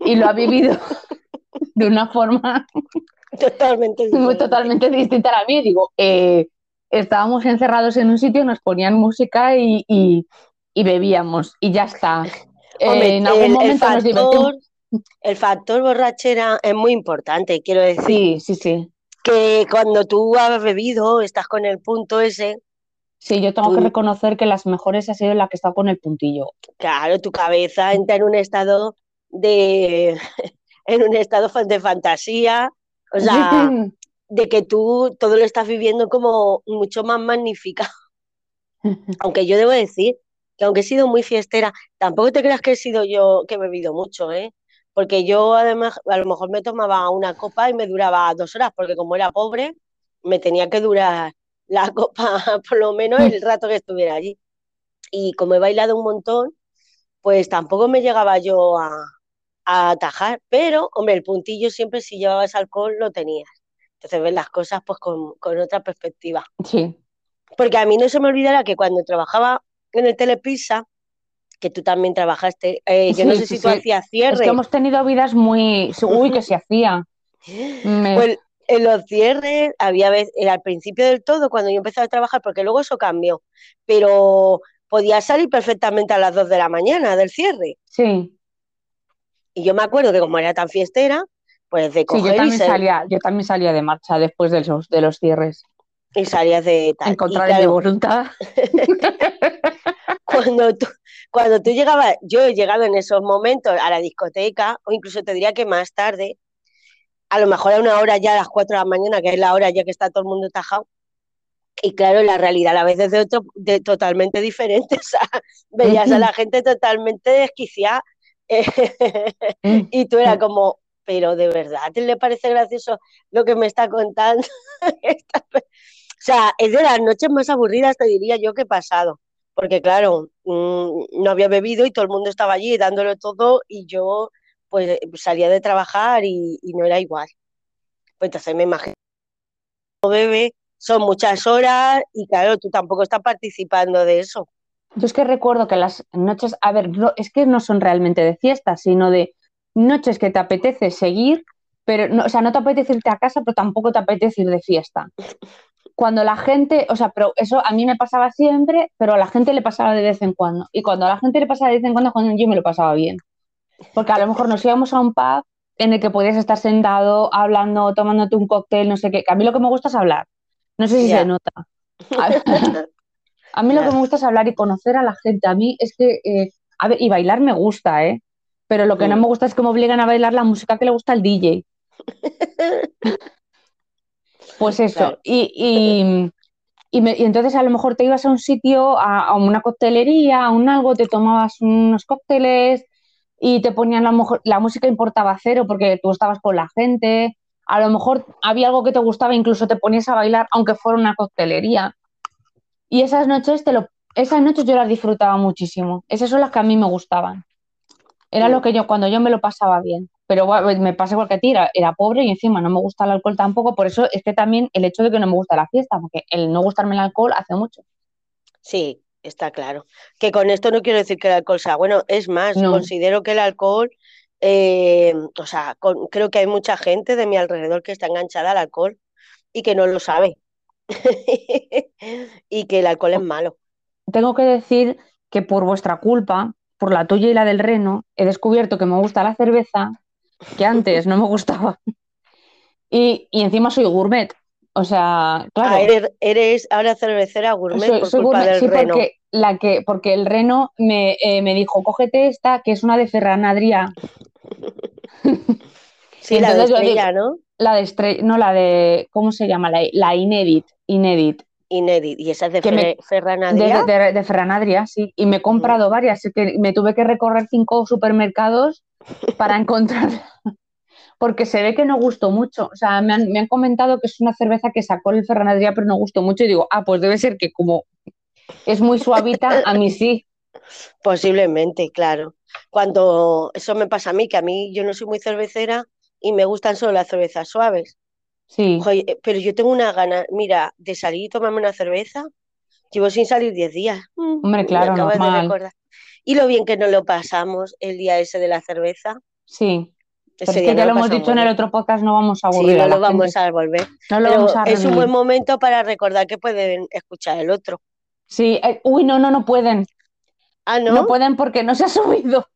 y lo ha vivido de una forma Totalmente diferente. totalmente distinta a la mía. Digo, eh, estábamos encerrados en un sitio, nos ponían música y, y- y bebíamos y ya está. Eh, en algún el, el momento nos divertimos. factor, el factor borrachera es muy importante, quiero decir, Sí, sí, sí. que cuando tú has bebido, estás con el punto ese, Sí, yo tengo que reconocer que las mejores ha sido la que está con el puntillo. claro, tu cabeza entra en un estado de, en un estado de fantasía, o sea, de que tú todo lo estás viviendo como mucho más magnífica. Aunque yo debo decir que aunque he sido muy fiestera, tampoco te creas que he sido yo que he bebido mucho, ¿eh? Porque yo además a lo mejor me tomaba una copa y me duraba dos horas, porque como era pobre, me tenía que durar la copa por lo menos el rato que estuviera allí. Y como he bailado un montón, pues tampoco me llegaba yo a, a atajar, pero hombre, el puntillo siempre si llevabas alcohol lo tenías. Entonces ves las cosas pues con, con otra perspectiva. Sí, Porque a mí no se me olvidará que cuando trabajaba en el Telepizza, que tú también trabajaste, eh, yo no sé sí, si tú sí. hacías es cierre, que hemos tenido vidas muy... Uy, que se hacía. Me- pues en los cierres había veces, eh, al principio del todo, cuando yo empecé a trabajar, porque luego eso cambió, pero podía salir perfectamente a las 2 de la mañana del cierre. Sí, Y yo me acuerdo que como era tan fiestera, pues de sí, coger yo y, también sal- salía, yo también salía de marcha después de los, de los cierres. y salías de tal. En Y contra de mi voluntad. cuando tú, cuando tú llegabas, yo he llegado en esos momentos a la discoteca, o incluso te diría que más tarde, a lo mejor a una hora ya a las 4 de la mañana, que es la hora ya que está todo el mundo tajado, y claro, la realidad a la vez es de otro, de, totalmente diferente, o sea, veías a la gente totalmente desquiciada, Mm. y tú eras como, pero de verdad, ¿te le parece gracioso lo que me está contando? O sea, es de las noches más aburridas, te diría yo, que he pasado. Porque claro, mm, no había bebido y todo el mundo estaba allí dándolo todo y yo pues salía de trabajar y, y no era igual. Pues entonces me imagino, no bebe, son muchas horas y claro, tú tampoco estás participando de eso. Yo es que recuerdo que las noches, a ver, no- es que no son realmente de fiesta, sino de noches que te apetece seguir, pero no, o sea, no te apetece irte a casa, pero tampoco te apetece ir de fiesta. Cuando la gente, o sea, pero eso a mí me pasaba siempre, pero a la gente le pasaba de vez en cuando. Y cuando a la gente le pasaba de vez en cuando, cuando yo me lo pasaba bien. Porque a lo mejor nos íbamos a un pub en el que podías estar sentado, hablando, tomándote un cóctel, no sé qué. Que a mí lo que me gusta es hablar. No sé si se nota. A, A mí lo que me gusta es hablar y conocer a la gente. A mí es que, eh, a ver, y bailar me gusta, ¿eh? Pero lo que no Mm. me gusta es que me obligan a bailar la música que le gusta al DJ. Pues eso. Claro. Y, y, y me- y entonces a lo mejor te ibas a un sitio, a, a una coctelería, a un algo, te tomabas unos cócteles y te ponían la, la música importaba cero porque tú estabas con la gente. A lo mejor había algo que te gustaba, incluso te ponías a bailar, aunque fuera una coctelería. Y esas noches te lo, esas noches yo las disfrutaba muchísimo. Esas son las que a mí me gustaban. Era lo que yo, cuando yo me lo pasaba bien. Pero bueno, me pasa igual que ti, era, era pobre y encima no me gusta el alcohol tampoco. Por eso es que también el hecho de que no me gusta la fiesta, porque el no gustarme el alcohol hace mucho. Sí, está claro. Que con esto no quiero decir que el alcohol sea bueno, es más, No. considero que el alcohol, eh, o sea, con- creo que hay mucha gente de mi alrededor que está enganchada al alcohol y que no lo sabe. Y que el alcohol es malo. Tengo que decir que por vuestra culpa, por la tuya y la del Reno, he descubierto que me gusta la cerveza, que antes no me gustaba. Y, y encima soy gourmet. O sea, claro. Ah, eres, eres ahora cervecera gourmet Soy- por soy culpa gourmet, del sí, reno. porque, la que, porque el reno me, eh, me dijo, cógete esta, que es una de Ferran Adrià, Sí, la de estrella, ¿no? la de estre- no la de, ¿cómo se llama? La, la Inédit, Inédit, Inédit. Y esa es de me- Fer- Ferran de, Adrià. de, de Ferran Adrià, sí, y me he comprado varias, es que me tuve que recorrer cinco supermercados para encontrarla, porque se ve que no gustó mucho, o sea, me han, me han comentado que es una cerveza que sacó el Ferran Adrià, pero no gustó mucho, y digo, ah, pues debe ser que como es muy suavita, a mí sí, Posiblemente, claro. Cuando eso me pasa a mí, que a mí yo no soy muy cervecera y me gustan solo las cervezas suaves. sí. Joder, eh, pero yo tengo una gana, mira, de salir y tomarme una cerveza. Llevo sin salir 10 días. Mm, Hombre, claro, normal. Y lo bien que nos lo pasamos el día ese de la cerveza. Sí, pero es que ya lo hemos dicho en el otro podcast, no vamos a Sí, aburrir no lo vamos gente. a volver. No lo Pero vamos a es un buen momento para recordar que pueden escuchar el otro. Sí, eh, uy, no, no, no pueden. Ah, No, ¿no? pueden porque no se ha subido.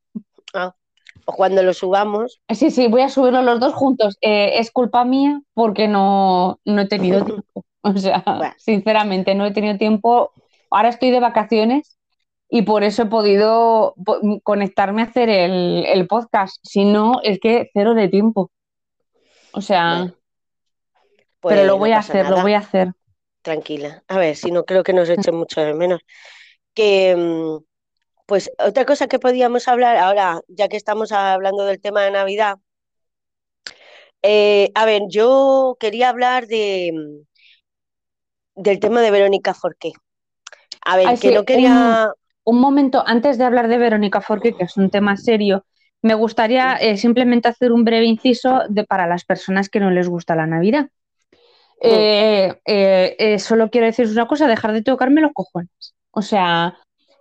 O cuando lo subamos. Sí, sí, voy a subirlos los dos juntos. Eh, es culpa mía porque no, no he tenido tiempo. O sea, Bueno. sinceramente, no he tenido tiempo. Ahora estoy de vacaciones y por eso he podido po- conectarme a hacer el, el podcast. Si no, es que cero de tiempo. O sea, Bueno, pero pues lo no voy a hacer, lo voy a hacer. Tranquila. A ver, si no creo que nos echen mucho de menos. Que, mm, pues otra cosa que podíamos hablar ahora, ya que estamos hablando del tema de Navidad. eh, a ver, yo quería hablar de, mm, del tema de Verónica Forqué. A ver, Ay, que sí, no quería... Un momento, antes de hablar de Verónica Forqué, que es un tema serio, me gustaría eh, simplemente hacer un breve inciso de, para las personas que no les gusta la Navidad. Eh, eh, solo quiero deciros una cosa, dejar de tocarme los cojones. O sea,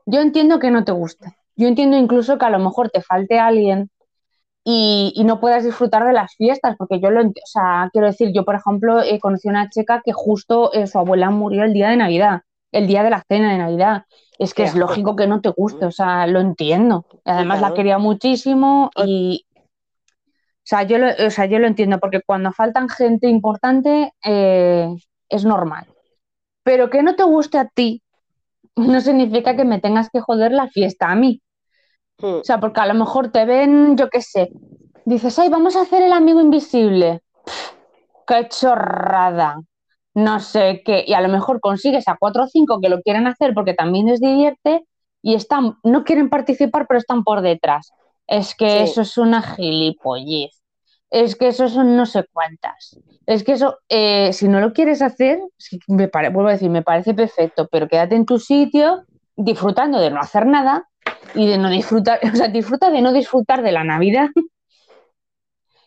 yo entiendo que no te guste. Yo entiendo incluso que a lo mejor te falte alguien y, y no puedas disfrutar de las fiestas, porque yo lo entiendo. O sea, quiero decir, yo por ejemplo conocí a una chica que justo su abuela murió el día de Navidad, el día de la cena de Navidad. Es que es lógico que no te guste, o sea, lo entiendo. Además la quería muchísimo y, o sea, yo lo, o sea, yo lo entiendo, porque cuando faltan gente importante eh, es normal. Pero que no te guste a ti no significa que me tengas que joder la fiesta a mí. Mm, O sea, porque a lo mejor te ven, yo qué sé, dices, ay, vamos a hacer el amigo invisible. Pff, qué chorrada. No sé qué. Y a lo mejor consigues a cuatro o cinco que lo quieren hacer porque también les divierte y están, no quieren participar, pero están por detrás. Es que Sí. eso es una gilipollez. Es que eso son no sé cuántas. Es que eso, eh, si no lo quieres hacer, me pare- vuelvo a decir, me parece perfecto, pero quédate en tu sitio disfrutando de no hacer nada y de no disfrutar, o sea, disfruta de no disfrutar de la Navidad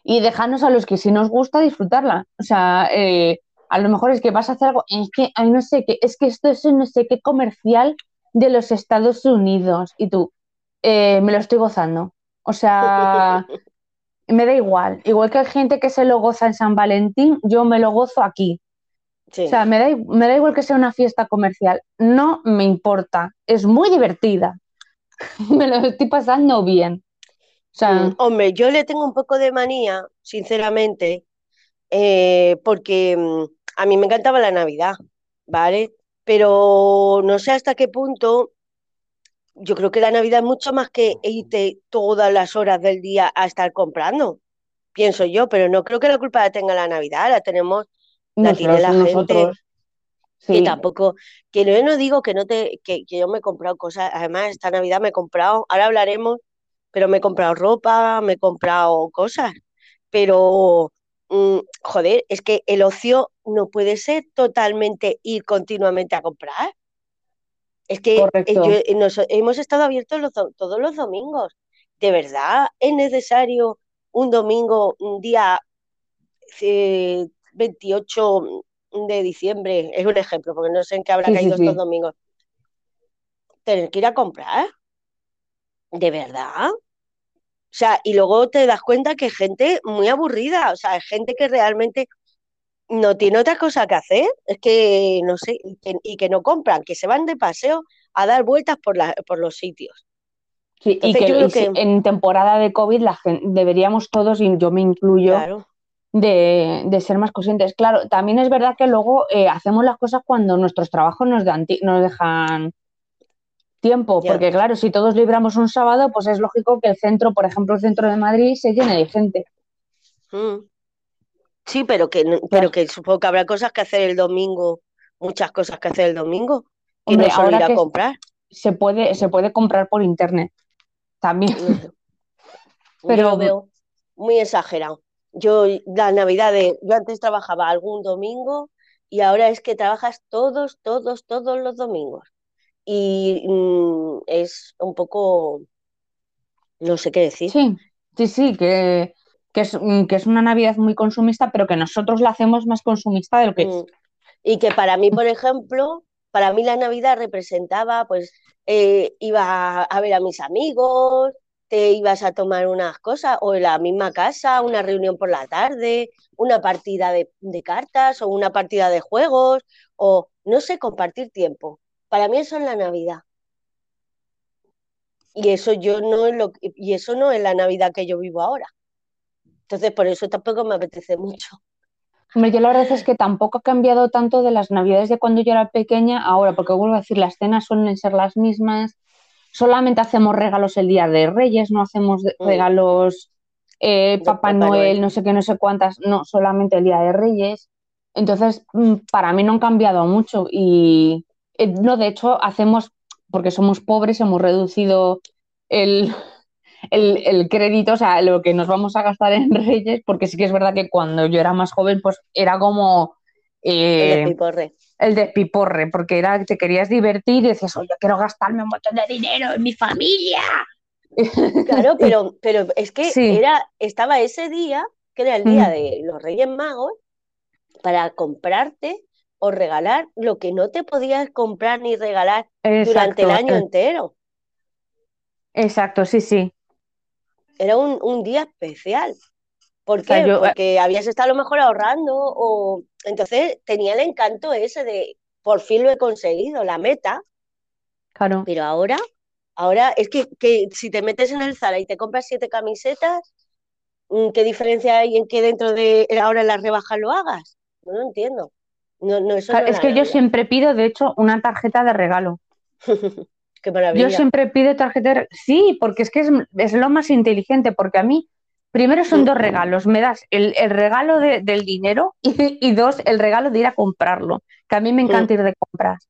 y dejarnos a los que sí nos gusta disfrutarla. O sea, eh, a lo mejor es que vas a hacer algo, es que, ay, no sé qué, es que esto es un no sé qué comercial de los Estados Unidos y tú, eh, me lo estoy gozando. O sea, me da igual. Igual que hay gente que se lo goza en San Valentín, yo me lo gozo aquí. sí. O sea, me da, me da igual que sea una fiesta comercial, no me importa, es muy divertida, me lo estoy pasando bien. O sea, Mm, Hombre, yo le tengo un poco de manía, sinceramente, eh, porque mm, a mí me encantaba la Navidad, ¿vale? pero no sé hasta qué punto. Yo creo que la Navidad es mucho más que irte todas las horas del día a estar comprando, pienso yo, pero no creo que la culpa la tenga la Navidad, la tenemos, la tiene la gente. nosotros. Que Sí, tampoco, que no, yo no digo que no te, que, que yo me he comprado cosas, además esta Navidad me he comprado, ahora hablaremos, pero me he comprado ropa, me he comprado cosas, pero mm, joder, es que el ocio no puede ser totalmente ir continuamente a comprar. Es que eh, correcto. yo- eh, nos- hemos estado abiertos los todos los domingos. ¿De verdad es necesario un domingo, un día eh, 28 de diciembre? Es un ejemplo, porque no sé en qué habrá Sí, sí, caído estos sí. domingos. Tener que ir a comprar, ¿de verdad? O sea, y luego te das cuenta que hay gente muy aburrida, o sea, hay gente que realmente no tiene otra cosa que hacer, es que no sé, y que, y que no compran, que se van de paseo a dar vueltas por, la, por los sitios. Sí, y que yo creo y si- que, en temporada de COVID la gen- deberíamos todos, y yo me incluyo, claro, de, de ser más conscientes. Claro, también es verdad que luego eh, hacemos las cosas cuando nuestros trabajos nos dan nos dejan tiempo, ya. porque claro, si todos libramos un sábado, pues es lógico que el centro, por ejemplo, el centro de Madrid, se llene de gente. Mm. Sí, pero que, pero que supongo que habrá cosas que hacer el domingo, muchas cosas que hacer el domingo, que Hombre, no solo ir a comprar. se puede, se puede comprar por internet también. Yo pero veo muy exagerado. Yo, la Navidad de, yo antes trabajaba algún domingo y ahora es que trabajas todos, todos, todos los domingos. Y mm, es un poco, no sé qué decir. sí, sí, sí, que, que es, mm, que es una Navidad muy consumista, pero que nosotros la hacemos más consumista de lo que es. Mm. Y que para mí, por ejemplo, para mí la Navidad representaba, pues, eh, iba a ver a mis amigos, te ibas a tomar unas cosas, o en la misma casa, una reunión por la tarde, una partida de, cartas, o una partida de juegos, o no sé, compartir tiempo. Para mí eso es la Navidad. Y eso yo no es lo, y eso no es la Navidad que yo vivo ahora. Entonces, por eso tampoco me apetece mucho. Hombre, yo la verdad es que tampoco ha cambiado tanto de las Navidades de cuando yo era pequeña ahora, porque vuelvo a decir, las cenas suelen ser las mismas, solamente hacemos regalos el día de Reyes, no hacemos Mm. regalos eh, Papá Noel. no sé qué, no sé cuántas, no, solamente el día de Reyes. Entonces, mm, para mí no han cambiado mucho y eh, no, de hecho, hacemos, porque somos pobres, hemos reducido el, el, el crédito, o sea, lo que nos vamos a gastar en Reyes, porque sí que es verdad que cuando yo era más joven, pues era como El eh, despiporre. el despiporre, porque era, te querías divertir y decías, oye, quiero gastarme un montón de dinero en mi familia. Claro, pero, pero es que Sí. era, estaba ese día, que era el día Mm. de los Reyes Magos, para comprarte o regalar lo que no te podías comprar ni regalar durante el año eh, entero. exacto, sí, sí. Era un, un día especial. ¿Por O sea, qué? yo, eh, Porque habías estado a lo mejor ahorrando o entonces tenía el encanto ese de por fin lo he conseguido, la meta, claro, pero ahora, ahora es que, que si te metes en el Zara y te compras siete camisetas, mm, ¿qué diferencia hay en que dentro de ahora en las rebajas lo hagas? No lo entiendo. No, no, eso claro, no es que yo siempre pido, de hecho, una tarjeta de regalo. Qué Yo siempre pido tarjeta Sí, porque es que es, es lo más inteligente, porque a mí, primero son Mm, dos regalos, me das el, el regalo de- del dinero y, y dos, el regalo de ir a comprarlo, que a mí me mm, encanta ir de compras.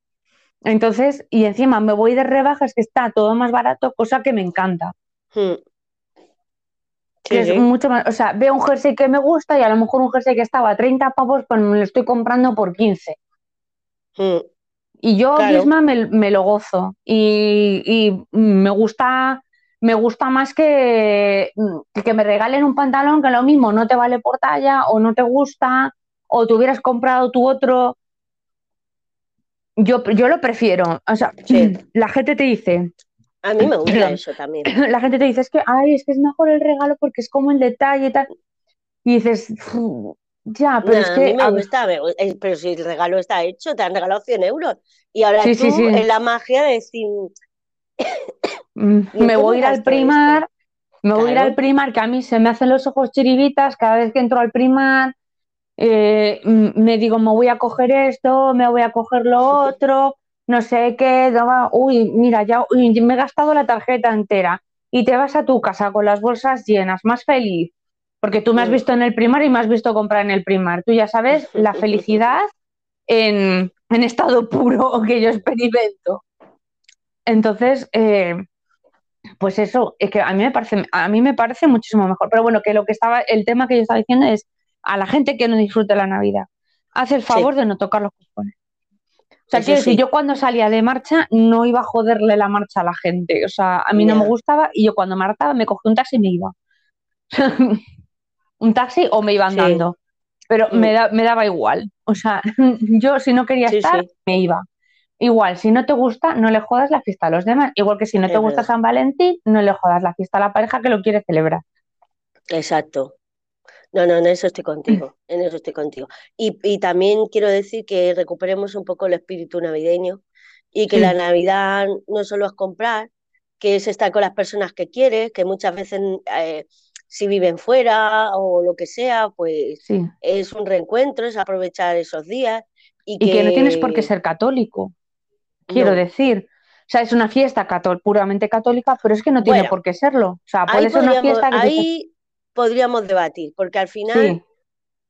Entonces, y encima me voy de rebajas, que está todo más barato, cosa que me encanta. mm. Sí, es sí. mucho más, o sea, veo un jersey que me gusta y a lo mejor un jersey que estaba a 30 pavos, pues me lo estoy comprando por 15. Mm, Y yo Claro. misma me, me lo gozo. Y, y me gusta, me gusta más que, que me regalen un pantalón que lo mismo no te vale por talla o no te gusta o te hubieras comprado tu otro. Yo, yo lo prefiero. O sea, Sí. la gente te dice, A mí me gusta eso también. la gente te dice, es que, ay, es que es mejor el regalo porque es como el detalle y tal. Y dices, "Fu, ya, pero es Nah, a mí que, me a- gusta, eh, pero si el regalo está hecho, te han regalado 100 euros. Y ahora Sí, tú, sí, la magia de decir, mm, ¿y en me voy a ir al esto? primar, me voy a ir al primar, que a mí se me hacen los ojos chiribitas cada vez que entro al primar eh, me digo, me voy a coger esto, me voy a coger lo otro, no sé qué, uy, mira, ya me he gastado la tarjeta entera. Y te vas a tu casa con las bolsas llenas, más feliz, porque tú me has visto en el primar y me has visto comprar en el primar. Tú ya sabes la felicidad en, estado puro que yo experimento. Entonces, eh, pues eso, es que a mí me parece, a mí me parece muchísimo mejor. Pero bueno, que lo que estaba, el tema que yo estaba diciendo es a la gente que no disfrute la Navidad, hace el favor de no tocar los cojones. O sea, quiero decir, yo cuando salía de marcha no iba a joderle la marcha a la gente. O sea, a mí no me gustaba y yo cuando me hartaba me cogí un taxi y me iba. un taxi o me iba andando. Pero mm. me, me daba igual. O sea, yo si no quería estar, me iba. Igual, si no te gusta, no le jodas la fiesta a los demás. Igual que si no te gusta San Valentín, no le jodas la fiesta a la pareja que lo quiere celebrar. Exacto. No, no, en eso estoy contigo, en eso estoy contigo. Y, también quiero decir que recuperemos un poco el espíritu navideño y que la Navidad no solo es comprar, que es estar con las personas que quieres, que muchas veces eh, si viven fuera o lo que sea, pues es un reencuentro, es aprovechar esos días. Y, que... no tienes por qué ser católico, quiero decir. O sea, es una fiesta puramente católica, pero es que no tiene por qué serlo. O sea, puede ser una fiesta que podríamos debatir, porque al final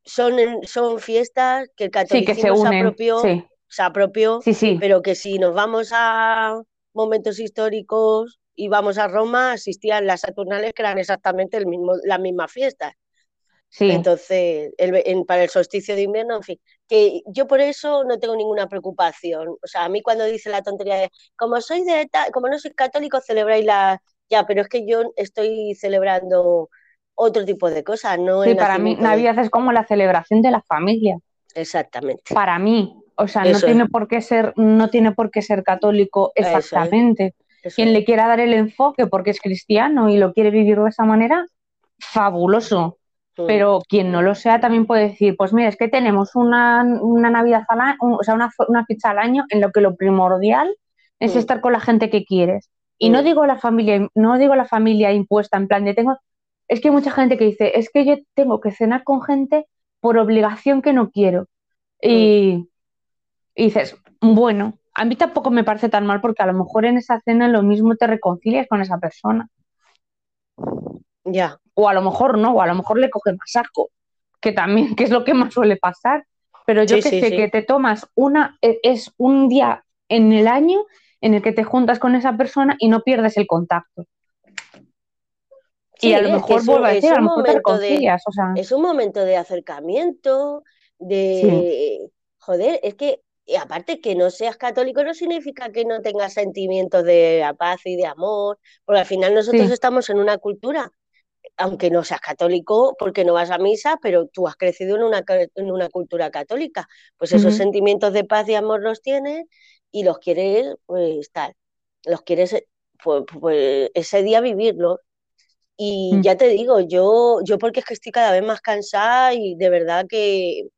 son, son fiestas que el catolicismo se, apropió, se apropió pero que si nos vamos a momentos históricos y vamos a Roma, asistían las Saturnales que eran exactamente el mismo, las mismas fiestas. Entonces, para el solsticio de invierno, en fin, que yo por eso no tengo ninguna preocupación. O sea, a mí cuando dice la tontería de, como soy de como no soy católico, celebráis la, ya, pero es que yo estoy celebrando otro tipo de cosas, ¿no? Sí, para mí Navidad es como la celebración de la familia. Exactamente. Para mí, o sea, no tiene por qué ser, no tiene por qué ser católico exactamente. Quien le quiera dar el enfoque porque es cristiano y lo quiere vivir de esa manera, fabuloso. Mm. Pero quien no lo sea también puede decir, pues mira, es que tenemos una, Navidad al año, o sea, una, una, ficha al año en lo que lo primordial es mm. estar con la gente que quieres. Y no mm. digo la familia, no digo la familia impuesta en plan de tengo es que hay mucha gente que dice, es que yo tengo que cenar con gente por obligación que no quiero. Y, dices, bueno, a mí tampoco me parece tan mal porque a lo mejor en esa cena lo mismo te reconcilias con esa persona. Ya. O a lo mejor no, o a lo mejor le coge más asco, que también, que es lo que más suele pasar. Pero yo que sé que te tomas una, e, es un día en el año en el que te juntas con esa persona y no pierdes el contacto y a lo mejor vuelve a decir, a lo mejor te o sea... Es un momento de acercamiento, de... Joder, es que y aparte que no seas católico no significa que no tengas sentimientos de paz y de amor, porque al final nosotros estamos en una cultura, aunque no seas católico porque no vas a misa, pero tú has crecido en una, en una cultura católica, pues esos sentimientos de paz y amor los tienes y los quieres, pues tal, los quieres pues, pues ese día vivirlo. Y mm. ya te digo, yo, yo porque es que estoy cada vez más cansada y de verdad que,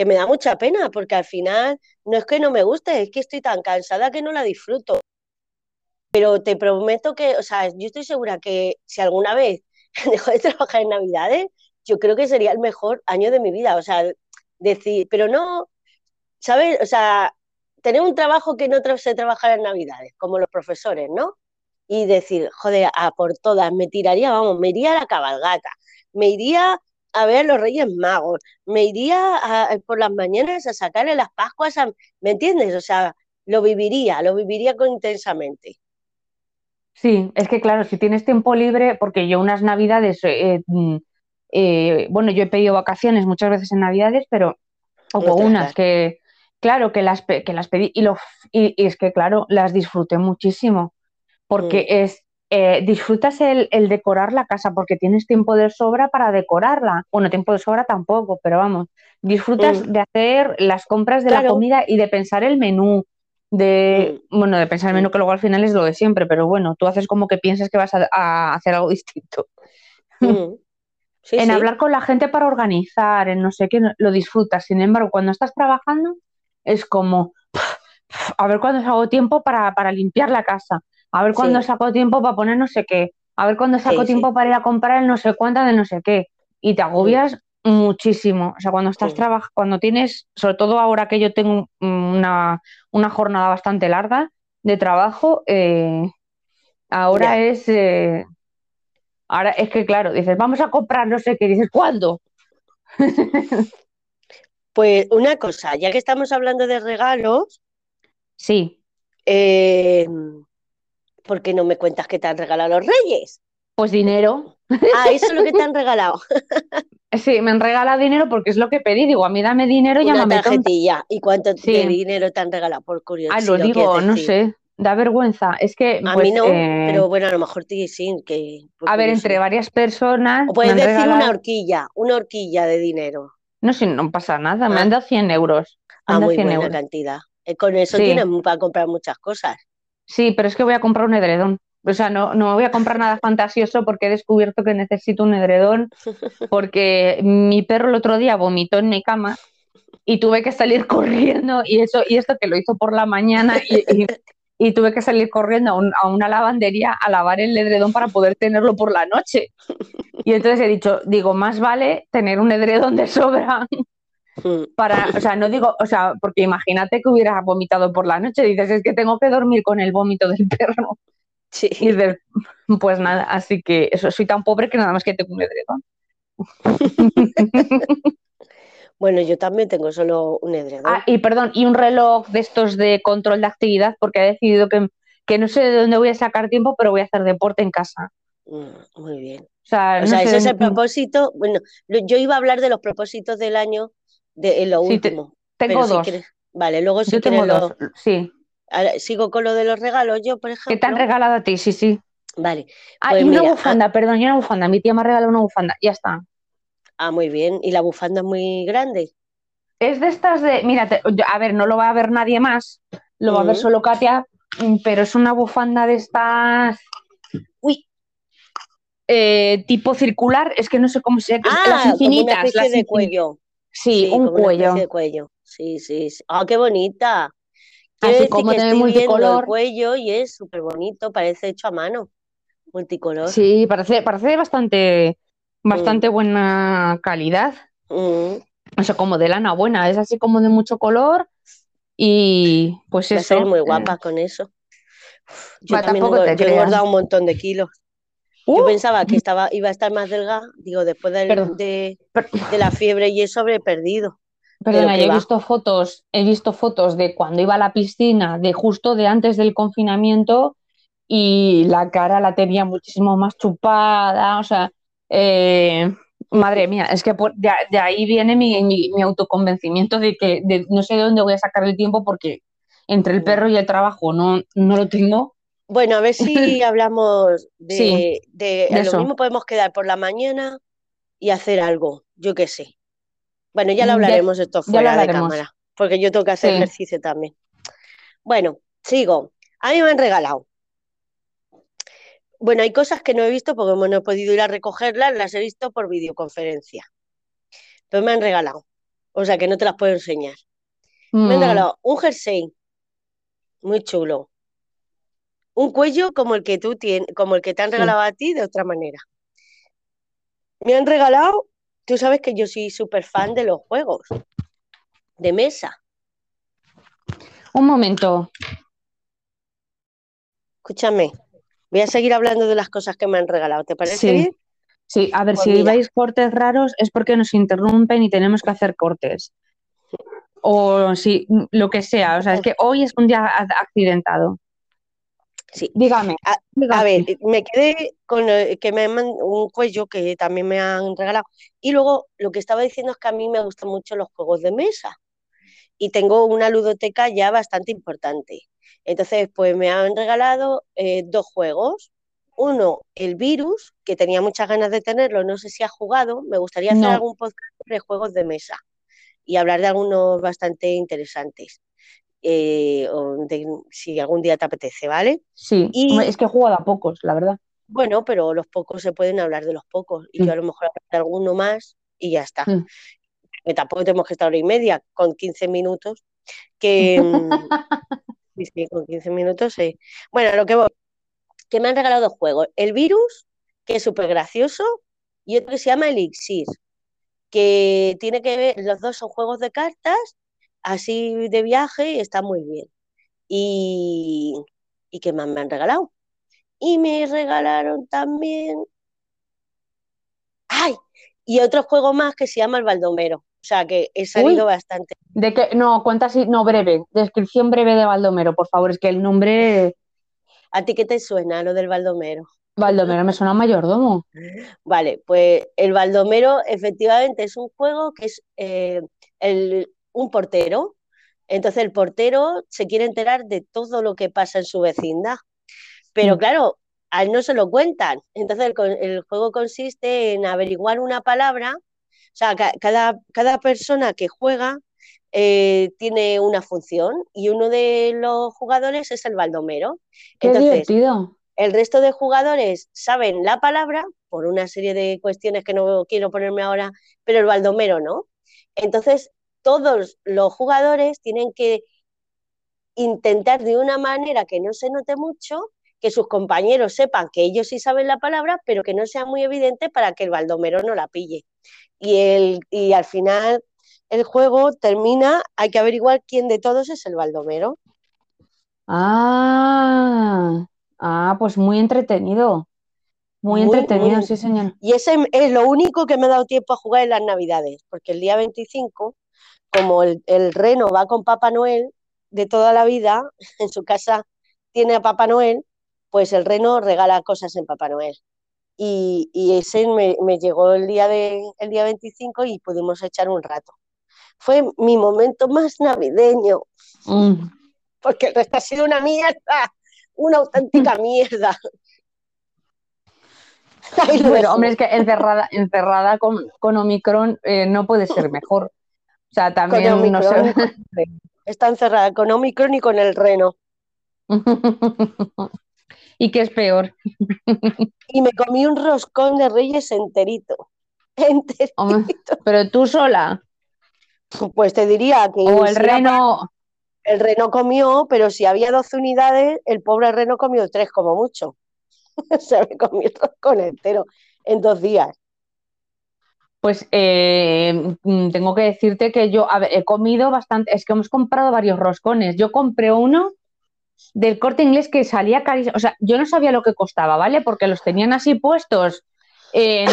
que me da mucha pena, porque al final no es que no me guste, es que estoy tan cansada que no la disfruto. Pero te prometo que, o sea, yo estoy segura que si alguna vez dejo de trabajar en Navidades, yo creo que sería el mejor año de mi vida. O sea, decir, pero no, ¿sabes? O sea, tener un trabajo que no sé trabajar en Navidades, como los profesores, ¿no? y decir, joder, a por todas, me tiraría, vamos, me iría a la cabalgata, me iría a ver a los Reyes Magos, me iría por las mañanas a sacarle las Pascuas, ¿me entiendes? O sea, lo viviría, lo viviría con intensamente. Sí, es que claro, si tienes tiempo libre, porque yo unas navidades, eh, mm, eh, bueno, yo he pedido vacaciones muchas veces en navidades, pero hubo unas que, claro, que las, que las pedí y, lo, y es que, claro, las disfruté muchísimo porque mm. es eh, disfrutas el, decorar la casa porque tienes tiempo de sobra para decorarla. Bueno, tiempo de sobra tampoco, pero vamos, disfrutas mm. de hacer las compras de la comida y de pensar el menú. De, mm. bueno, de pensar el menú que luego al final es lo de siempre, pero bueno, tú haces como que piensas que vas a, hacer algo distinto. en hablar con la gente para organizar, en no sé qué, lo disfrutas. Sin embargo, cuando estás trabajando, es como, a ver cuándo hago tiempo para, para limpiar la casa a ver cuándo saco tiempo para poner no sé qué, a ver cuándo saco tiempo para ir a comprar el no sé cuánta de no sé qué. Y te agobias muchísimo. O sea, cuando estás trabajando, cuando tienes, sobre todo ahora que yo tengo una, una jornada bastante larga de trabajo, eh, ahora Ya. es, eh, ahora es que claro, dices, vamos a comprar no sé qué, dices, ¿cuándo? Pues una cosa, ya que estamos hablando de regalos, Sí, eh, ¿por qué no me cuentas qué te han regalado los reyes? pues dinero. Ah, eso es lo que te han regalado. Sí, me han regalado dinero porque es lo que pedí. Digo, a mí dame dinero y Una llámame tonta. tarjetilla. ¿Y cuánto Sí. de dinero te han regalado? Por curiosidad. Ah, si lo digo, no sé, da vergüenza. Es que, A pues, mí no, eh, pero bueno, a lo mejor te sí, que a ver, entre varias personas O puedes me decir una horquilla, una horquilla de dinero. no sé, no pasa nada, me Ah. han dado 100 euros. Me Ah, muy 100 buena euros. cantidad. Con eso Sí. tienes para comprar muchas cosas. Sí, pero es que voy a comprar un edredón. O sea, no, no voy a comprar nada fantasioso porque he descubierto que necesito un edredón porque mi perro el otro día vomitó en mi cama y tuve que salir corriendo y eso y esto que lo hizo por la mañana y, y- y tuve que salir corriendo a, un- a una lavandería a lavar el edredón para poder tenerlo por la noche. Y entonces he dicho, digo, más vale tener un edredón de sobra para, o sea, no digo, o sea, porque imagínate que hubiera vomitado por la noche, dices, es que tengo que dormir con el vómito del perro. Sí. Y dices, pues nada, así que eso, soy tan pobre que nada más que tengo un edredón. Bueno, yo también tengo solo un edredón. Ah, y perdón, y un reloj de estos de control de actividad, porque he decidido que, que no sé de dónde voy a sacar tiempo, pero voy a hacer deporte en casa. Mm, Muy bien. O sea, O no sea, sé ese es el propósito. Bueno, yo iba a hablar de los propósitos del año de en lo Sí, te- último. tengo pero si dos. quieres- Vale, luego si Yo tengo dos, sí. ahora sigo con lo de los regalos, yo, por ¿Qué te han ejemplo. regalado a ti? Sí, sí. Vale, Ah, Pues y una bufanda, perdón, y una bufanda. Mi tía me ha regalado una bufanda, ya está. ah, muy bien. ¿Y la bufanda es muy grande? Es de estas de, mira, te- yo- a ver, no lo va a ver nadie más, lo va a ver solo Katia, mm, pero es una bufanda de estas, uy, eh, tipo circular, es que no sé cómo se las Ah, como una infinitas, especie las de cuello. Sí, un como una cuello. de cuello. Sí, sí, sí. Ah, qué bonita. Quiero Así decir como que estoy viendo el multicolor. cuello y es súper bonito, parece hecho a mano, multicolor. Sí, parece, parece bastante, bastante buena calidad. Mm, O sea, como de lana buena, es así como de mucho color y pues va a eso. ser muy eh, guapa con eso. Yo Va, también tampoco te yo he engordado un montón de kilos. ¡Uh! Yo pensaba que estaba, iba a estar más delgada, digo, después del- de, de la fiebre y eso habré perdido. Perdona, yo he va. visto fotos, he visto fotos de cuando iba a la piscina, de justo de antes del confinamiento, y la cara la tenía muchísimo más chupada, o sea, eh, madre mía, es que por- de, de ahí viene mi, mi- mi autoconvencimiento de que de- no sé de dónde voy a sacar el tiempo porque entre el perro y el trabajo no, no lo tengo. Bueno, a ver si hablamos de, Sí, de, de a lo mismo podemos quedar por la mañana y hacer algo, yo qué sé. Bueno, ya Mm, lo ya- hablaremos esto ya fuera de hablaremos. cámara, porque yo tengo que hacer Sí. ejercicio también. Bueno, sigo. A mí me han regalado. Bueno, hay cosas que no he visto porque no he podido ir a recogerlas, las he visto por videoconferencia. Pero me han regalado. O sea que no te las puedo enseñar. Me han Mm, regalado un jersey muy chulo. Un cuello como el que tú tienes, como el que te han Sí. regalado a ti de otra manera. Me han regalado, tú sabes que yo soy súper fan de los juegos de mesa. un momento, Escúchame, voy a seguir hablando de las cosas que me han regalado. ¿Te parece Sí. bien? sí, a ver, Pues si veis cortes raros es porque nos interrumpen y tenemos que hacer cortes. O si, lo que sea, o sea, es que hoy es un día accidentado. Sí. Dígame, A, a ver, me quedé con el- que me han un cuello que también me han regalado. Y luego lo que estaba diciendo es que a mí me gustan mucho los juegos de mesa. Y tengo una ludoteca ya bastante importante. Entonces, pues me han regalado eh, dos juegos. Uno, el virus, que tenía muchas ganas de tenerlo, no sé si has jugado. Me gustaría hacer No. algún podcast sobre juegos de mesa y hablar de algunos bastante interesantes. Eh, o de- si algún día te apetece, ¿vale? Sí, Y- es que he jugado a pocos, la verdad. Bueno, pero los pocos se pueden hablar de los pocos. Y Mm. yo a lo mejor hablar de alguno más y ya está. Mm. Que tampoco tenemos que estar hora y media, con 15 minutos. Que. mm, sí, sí, con 15 minutos, sí. Bueno, lo que voy. Que me han regalado dos juegos. El virus, que es súper gracioso, y otro que se llama Elixir. que tiene que ver, los dos son juegos de cartas, así de viaje, y está muy bien. Y, y ¿qué más me han regalado? Y me regalaron también... ¡Ay! Y otro juego más que se llama el Baldomero. O sea que he salido Uy. bastante. De que, no, cuenta así, no, breve. Descripción breve de Baldomero, por favor. Es que el nombre ¿A ti qué te suena lo del Baldomero? Baldomero me suena a mayordomo. Vale, pues el Baldomero efectivamente es un juego que es eh, el- un portero. Entonces el portero se quiere enterar de todo lo que pasa en su vecindad. Pero Mm. claro, a él no se lo cuentan. Entonces el, juego consiste en averiguar una palabra. O sea, ca- cada, cada persona que juega eh, tiene una función y uno de los jugadores es el Baldomero. Qué Entonces, divertido. el resto de jugadores saben la palabra por una serie de cuestiones que no quiero ponerme ahora, pero el baldomero no. Entonces, todos los jugadores tienen que intentar de una manera que no se note mucho, que sus compañeros sepan que ellos sí saben la palabra, pero que no sea muy evidente para que el baldomero no la pille. Y, el, y al final el juego termina, hay que averiguar quién de todos es el baldomero. Ah, ah, pues muy entretenido. Muy Muy, entretenido, muy sí, señor. Y ese es lo único que me ha dado tiempo a jugar en las Navidades, porque el día 25, como el, el reno va con Papá Noel de toda la vida, en su casa tiene a Papá Noel, pues el reno regala cosas en Papá Noel. Y, y ese me, me llegó el día, de, el día 25 y pudimos echar un rato. Fue mi momento más navideño, Mm. porque el resto ha sido una mierda, una auténtica mierda. Lo Bueno, dejo. hombre, es que encerrada, encerrada con, con Omicron eh, no puede ser mejor. O sea, también Con no sé. Está encerrada con Omicron y con el reno. ¿Y qué es peor? Y me comí un roscón de reyes enterito. Enterito. Pero tú sola Pues te diría que o el si era reno. El reno comió, pero si había 12 unidades, el pobre reno comió tres como mucho. Se me comió el roscón entero en dos días. Pues eh, mm, tengo que decirte que yo, he comido bastante, es que hemos comprado varios roscones. Yo compré uno del Corte Inglés que salía carísimo, o sea, yo no sabía lo que costaba, ¿vale? Porque los tenían así puestos eh,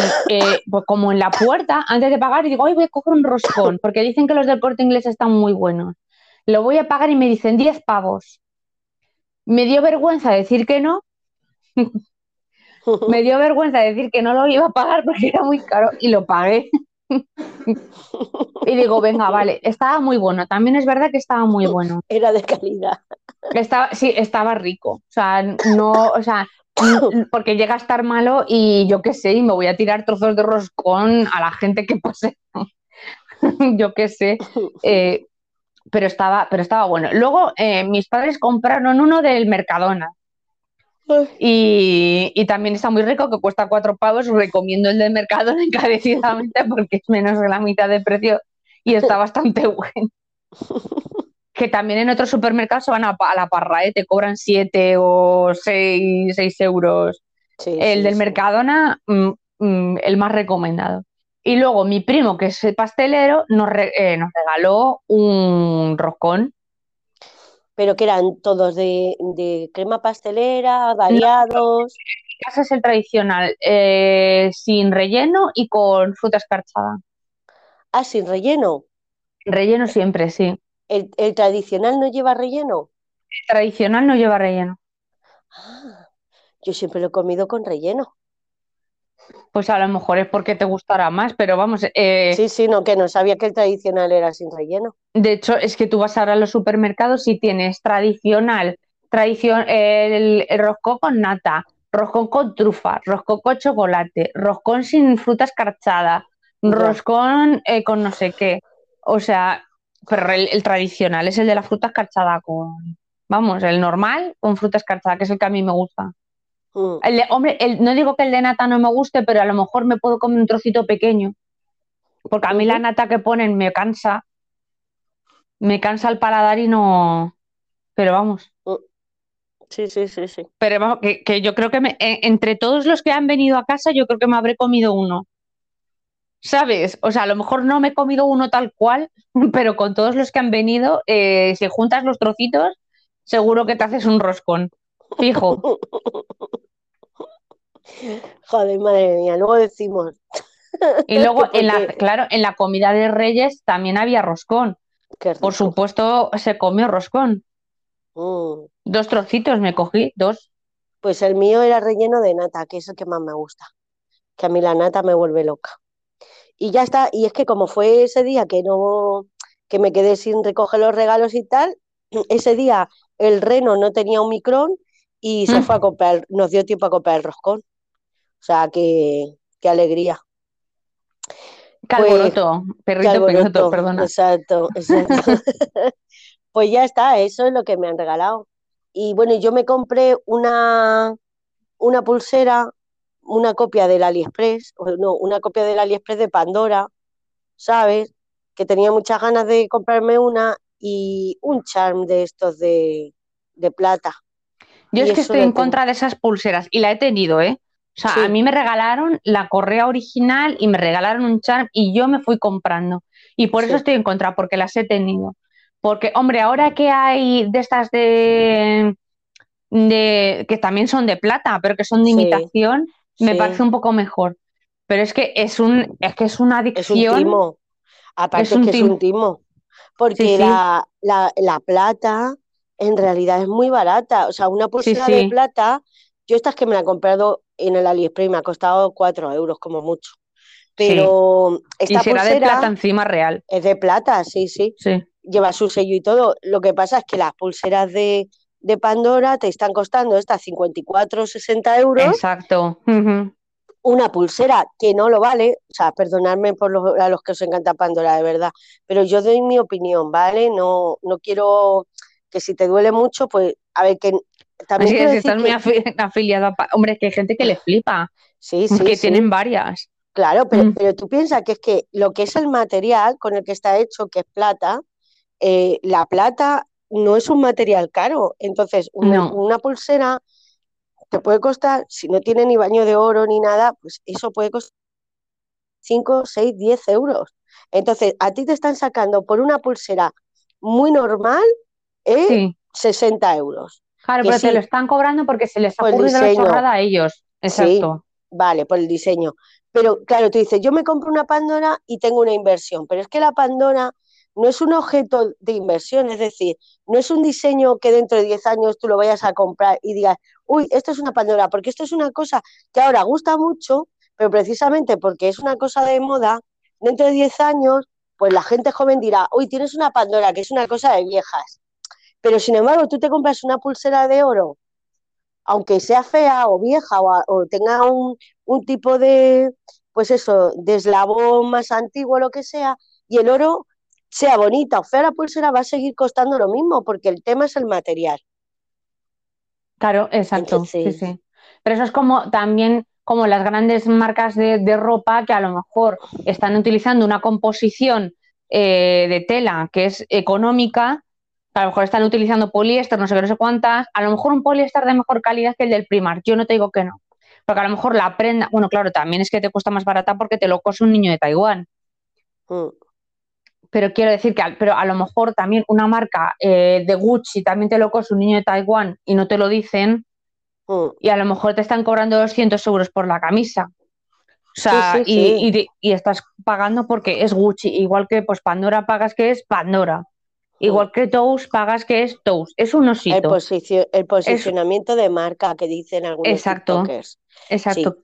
pues como en la puerta antes de pagar y digo, ay, voy a coger un roscón, porque dicen que los del Corte Inglés están muy buenos. Lo voy a pagar y me dicen 10 pavos. Me dio vergüenza decir que no, me dio vergüenza decir que no lo iba a pagar porque era muy caro y lo pagué. Y digo, venga, vale, estaba muy bueno. También es verdad que estaba muy bueno. Era de calidad. Estaba, sí, estaba rico. O sea, no, o sea, porque llega a estar malo y yo qué sé, y me voy a tirar trozos de roscón a la gente que pase. Yo qué sé. Eh, pero estaba, pero estaba bueno. Luego, eh, mis padres compraron uno del Mercadona. Y, y también está muy rico, que cuesta cuatro pavos. Recomiendo el de Mercadona encarecidamente porque es menos de la mitad de precio y está bastante bueno. Que también en otros supermercados se van a, a la parra, ¿eh? te cobran siete o seis, seis euros. Sí, El sí, del sí. Mercadona, mm, mm, el más recomendado. Y luego mi primo, que es pastelero, nos, re- eh, nos regaló un roscón. Pero que eran todos de, de crema pastelera, variados. Mi casa es el tradicional, eh, sin relleno y con fruta escarchada. Ah, sin relleno. Relleno siempre, sí. El, el tradicional no lleva relleno. El tradicional no lleva relleno. Ah, yo siempre lo he comido con relleno. Pues a lo mejor es porque te gustará más, pero vamos, eh, Sí, sí, no, que no sabía que el tradicional era sin relleno. de hecho es que tú vas ahora a los supermercados y tienes tradicional, tradición, el, el roscón con nata, roscón con trufa, roscón con chocolate, roscón sin fruta escarchada, roscón eh, con no sé qué. O sea, pero el, el tradicional es el de la fruta escarchada con, vamos, el normal con fruta escarchada, que es el que a mí me gusta. Mm. El de- hombre, el- no digo que el de nata no me guste, pero a lo mejor me puedo comer un trocito pequeño. Porque a mí la nata que ponen me cansa. Me cansa el paladar y no. Pero vamos. Sí, sí, sí, sí. Pero vamos, que, que yo creo que me- entre todos los que han venido a casa, yo creo que me habré comido uno. ¿sabes? O sea, a lo mejor no me he comido uno tal cual, pero con todos los que han venido, eh, si juntas los trocitos, seguro que te haces un roscón. Fijo. Joder, madre mía, luego decimos. Y luego, en la, claro, en la comida de Reyes también había roscón. Por supuesto, se comió roscón. Mm. Dos trocitos me cogí, dos. Pues el mío era relleno de nata, que es el que más me gusta. Que a mí la nata me vuelve loca. Y ya está. Y es que como fue ese día que no, que me quedé sin recoger los regalos y tal, ese día el reno no tenía un micrón y se Mm. fue a comprar, nos dio tiempo a comprar el roscón. O sea, que, qué alegría. Qué Pues, Qué perrito alboroto. pequeño, perdona. Exacto, exacto. Pues ya está, eso es lo que me han regalado. Y bueno, yo me compré una, una pulsera, una copia del AliExpress, no, una copia del AliExpress de Pandora, ¿sabes? Que tenía muchas ganas de comprarme una y un charm de estos de, de plata. Yo Y es que estoy en contra de esas pulseras y la he tenido, ¿eh? O sea, Sí. a mí me regalaron la correa original y me regalaron un charm y yo me fui comprando. Y por eso estoy en contra, porque las he tenido. Porque, hombre, ahora que hay de estas de, de que también son de plata, pero que son de Sí, imitación, me parece un poco mejor. Pero es que es un, es que es una Es un adicción. timo. Aparte Es un que es timo. un timo. Porque. La, la, la plata en realidad es muy barata. O sea, una pulsera de sí. plata, yo estas que me la he comprado en el AliExpress y me ha costado 4 euros como mucho. Pero Y esta será de pulsera plata encima real. es de plata, sí, sí. Sí. Lleva su sello y todo. Lo que pasa es que las pulseras de, de Pandora te están costando estas 54, 60 euros. Exacto. Una pulsera que no lo vale, o sea, perdonadme por los, a los que os encanta Pandora, de verdad, pero yo doy mi opinión, ¿vale? No, no quiero que si te duele mucho, pues, a ver, que también Así si decir estás muy afi- afiliada, pa- hombre, es que hay gente que le flipa, sí, sí, que sí, tienen varias. claro, pero, Mm. pero tú piensas que es que lo que es el material con el que está hecho, que es plata, eh, la plata no es un material caro, entonces una, No. una pulsera te puede costar, si no tiene ni baño de oro ni nada, pues eso puede costar 5, 6, 10 euros. Entonces, a ti te están sacando por una pulsera muy normal eh, Sí, 60 euros. claro, que pero te lo están cobrando porque se les ha ocurrido la chorrada a ellos. Exacto. Vale, por el diseño. Pero claro, tú dices, yo me compro una Pandora y tengo una inversión, pero es que la Pandora no es un objeto de inversión, es decir, no es un diseño que dentro de 10 años tú lo vayas a comprar y digas, uy, esto es una Pandora, porque esto es una cosa que ahora gusta mucho, pero precisamente porque es una cosa de moda, dentro de 10 años, pues la gente joven dirá, uy, tienes una Pandora, que es una cosa de viejas. Pero sin embargo, tú te compras una pulsera de oro, aunque sea fea o vieja o, tenga un, un tipo de, pues eso, de eslabón más antiguo lo que sea, y el oro sea bonita o fea la pulsera, va a seguir costando lo mismo, porque el tema es el material. Claro, exacto. Sí, Entonces, sí. Pero eso es como también como las grandes marcas de, de ropa que a lo mejor están utilizando una composición eh, de tela que es económica, a lo mejor están utilizando poliéster, no sé qué, no sé cuántas, a lo mejor un poliéster de mejor calidad que el del Primark. Yo no te digo que no. Porque a lo mejor la prenda, bueno, claro, también es que te cuesta más barata porque te lo cose un niño de Taiwán. mm, Pero quiero decir que, pero a lo mejor también una marca eh, de Gucci también te lo cose un niño de Taiwán y no te lo dicen, mm, y a lo mejor te están cobrando 200 euros por la camisa. O sea, Sí, sí, y, sí. y de- y estás pagando porque es Gucci, igual que pues Pandora pagas que es Pandora, igual que Tous pagas que es Tous, es un el, osito. posicio- el posicionamiento de marca que dicen algunos Exacto. tiktokers. Exacto.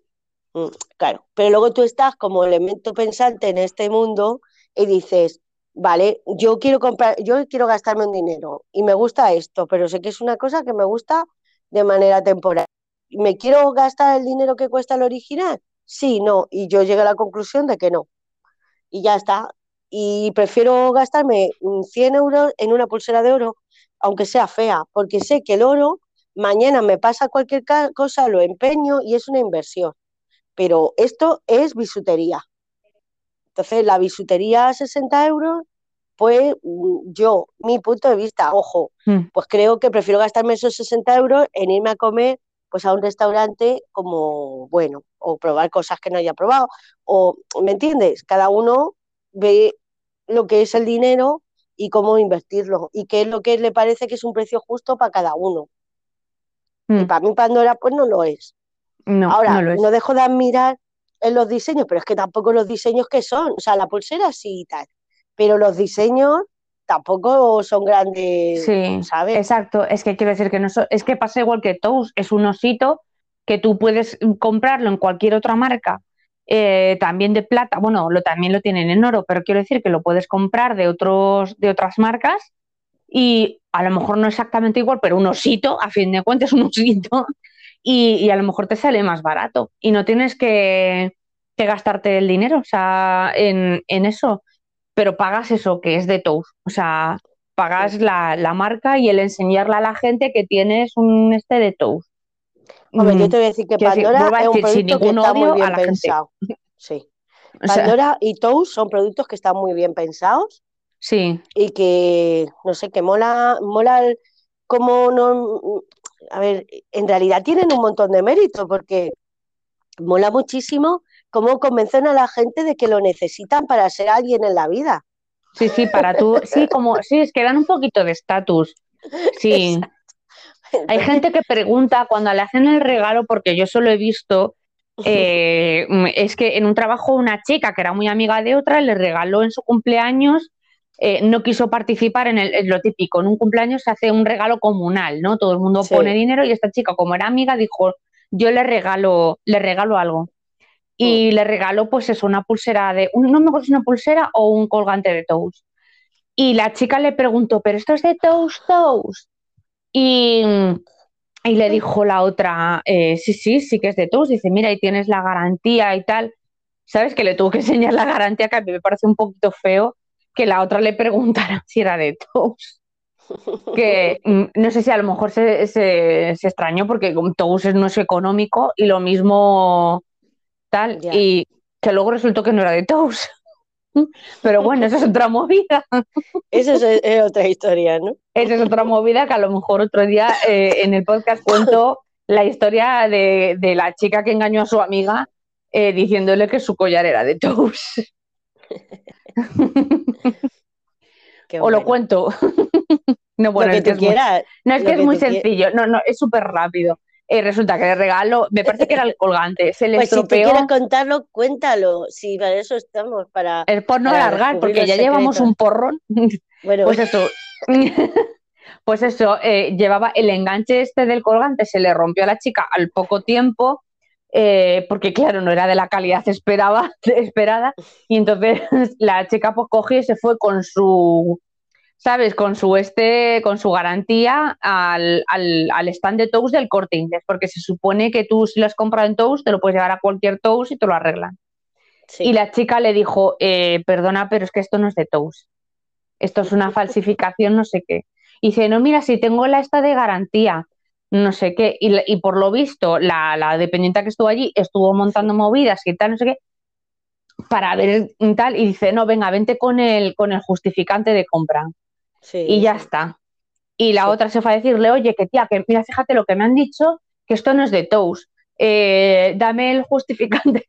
Mm, Claro, pero luego tú estás como elemento pensante en este mundo y dices, vale, yo quiero comprar, yo quiero gastarme un dinero y me gusta esto, pero sé que es una cosa que me gusta de manera temporal. ¿Me quiero gastar el dinero que cuesta el original? Sí, no, y yo llegué a la conclusión de que no. Y ya está. Y prefiero gastarme mm, 100 euros en una pulsera de oro, aunque sea fea, porque sé que el oro mañana me pasa cualquier cosa, lo empeño y es una inversión pero esto es bisutería. Entonces, la bisutería a 60 euros, pues mm, yo, mi punto de vista, ojo, Mm. pues creo que prefiero gastarme esos 60 euros en irme a comer pues a un restaurante como bueno, o probar cosas que no haya probado, o, ¿me entiendes? Cada uno ve lo que es el dinero y cómo invertirlo, y qué es lo que le parece que es un precio justo para cada uno. Y Mm, para mí Pandora pues no lo es. No, Ahora, no lo es. no dejo de admirar en los diseños, pero es que tampoco los diseños que son, o sea, la pulsera sí y tal, pero los diseños tampoco son grandes, Sí, ¿sabes? exacto. Es que quiero decir que no so- es que pasa igual que Toast, es un osito que tú puedes comprarlo en cualquier otra marca, eh, también de plata. Bueno, lo también lo tienen en oro, pero quiero decir que lo puedes comprar de otros, de otras marcas y a lo mejor no exactamente igual, pero un osito, a fin de cuentas, un osito, y, y a lo mejor te sale más barato y no tienes que, que gastarte el dinero, o sea, en, en eso, pero pagas eso que es de Toast, o sea, pagas la, la marca y el enseñarle a la gente que tienes un este de Toast. Hombre, yo Mm, te voy a decir que decir, Pandora es un decir, sin producto que está muy a bien gente. pensado. Sí. o sea, Pandora y Toast son productos que están muy bien pensados sí, y que, no sé, que mola, mola el- cómo no... A ver, en realidad tienen un montón de mérito porque mola muchísimo cómo convencen a la gente de que lo necesitan para ser alguien en la vida. sí, sí, para tú, sí, como, sí, es que dan un poquito de estatus, sí. Hay gente que pregunta cuando le hacen el regalo, porque yo solo he visto, eh, es que en un trabajo una chica que era muy amiga de otra le regaló en su cumpleaños, eh, no quiso participar en, el, en lo típico, en un cumpleaños se hace un regalo comunal, ¿no? Todo el mundo Sí. pone dinero y esta chica, como era amiga, dijo, yo le regalo, le regalo algo. Y le regaló, pues eso, una pulsera de, no me acuerdo si una pulsera o un colgante de Toast. Y la chica le preguntó, ¿pero esto es de Toast Toast? Y, y le dijo la otra, eh, sí, sí, sí que es de Toast. Dice, mira, ahí tienes la garantía y tal. ¿Sabes? Que le tuvo que enseñar la garantía, que a mí me parece un poquito feo que la otra le preguntara si era de Toast. Que mm, no sé si a lo mejor se, se, se extrañó porque es- no es económico y lo mismo tal. Ya. Y que luego resultó que no era de Toast. Pero bueno, esa es otra movida. Eso es, es otra historia, ¿no? Esa es otra movida que a lo mejor otro día eh, en el podcast cuento la historia de, de la chica que engañó a su amiga eh, diciéndole que su collar era de Toast. Qué O lo bueno. cuento. No, bueno, lo es que es muy, no, es que es muy sencillo. No, no, es súper rápido. Eh, resulta que le regalo, me parece que era el colgante, se le Pues si tú estropeó. quieres contarlo, cuéntalo. Si para eso estamos, para... Es por no alargar, porque ya llevamos un porrón. Bueno, Pues eso, pues eso, eh, llevaba el enganche este del colgante, se le rompió a la chica al poco tiempo, eh, porque claro, no era de la calidad esperaba, esperada, y entonces la chica pues cogió y se fue con su, ¿sabes? Con su este, con su garantía al, al, al stand de Toast del Corte Inglés, porque se supone que tú si lo has comprado en Toast, te lo puedes llevar a cualquier Toast y te lo arreglan. sí. Y la chica le dijo, eh, perdona, pero es que esto no es de Toast. Esto es una falsificación, no sé qué. Y dice, no, mira, si tengo la esta de garantía, no sé qué. Y, y por lo visto, la, la dependiente que estuvo allí estuvo montando movidas y tal, no sé qué, para ver tal. Y dice, no, venga, vente con el, con el justificante de compra. Sí, Y ya está. Y la Sí. otra se fue a decirle, oye, que tía, que mira, fíjate lo que me han dicho, que esto no es de Toast. Eh, dame el justificante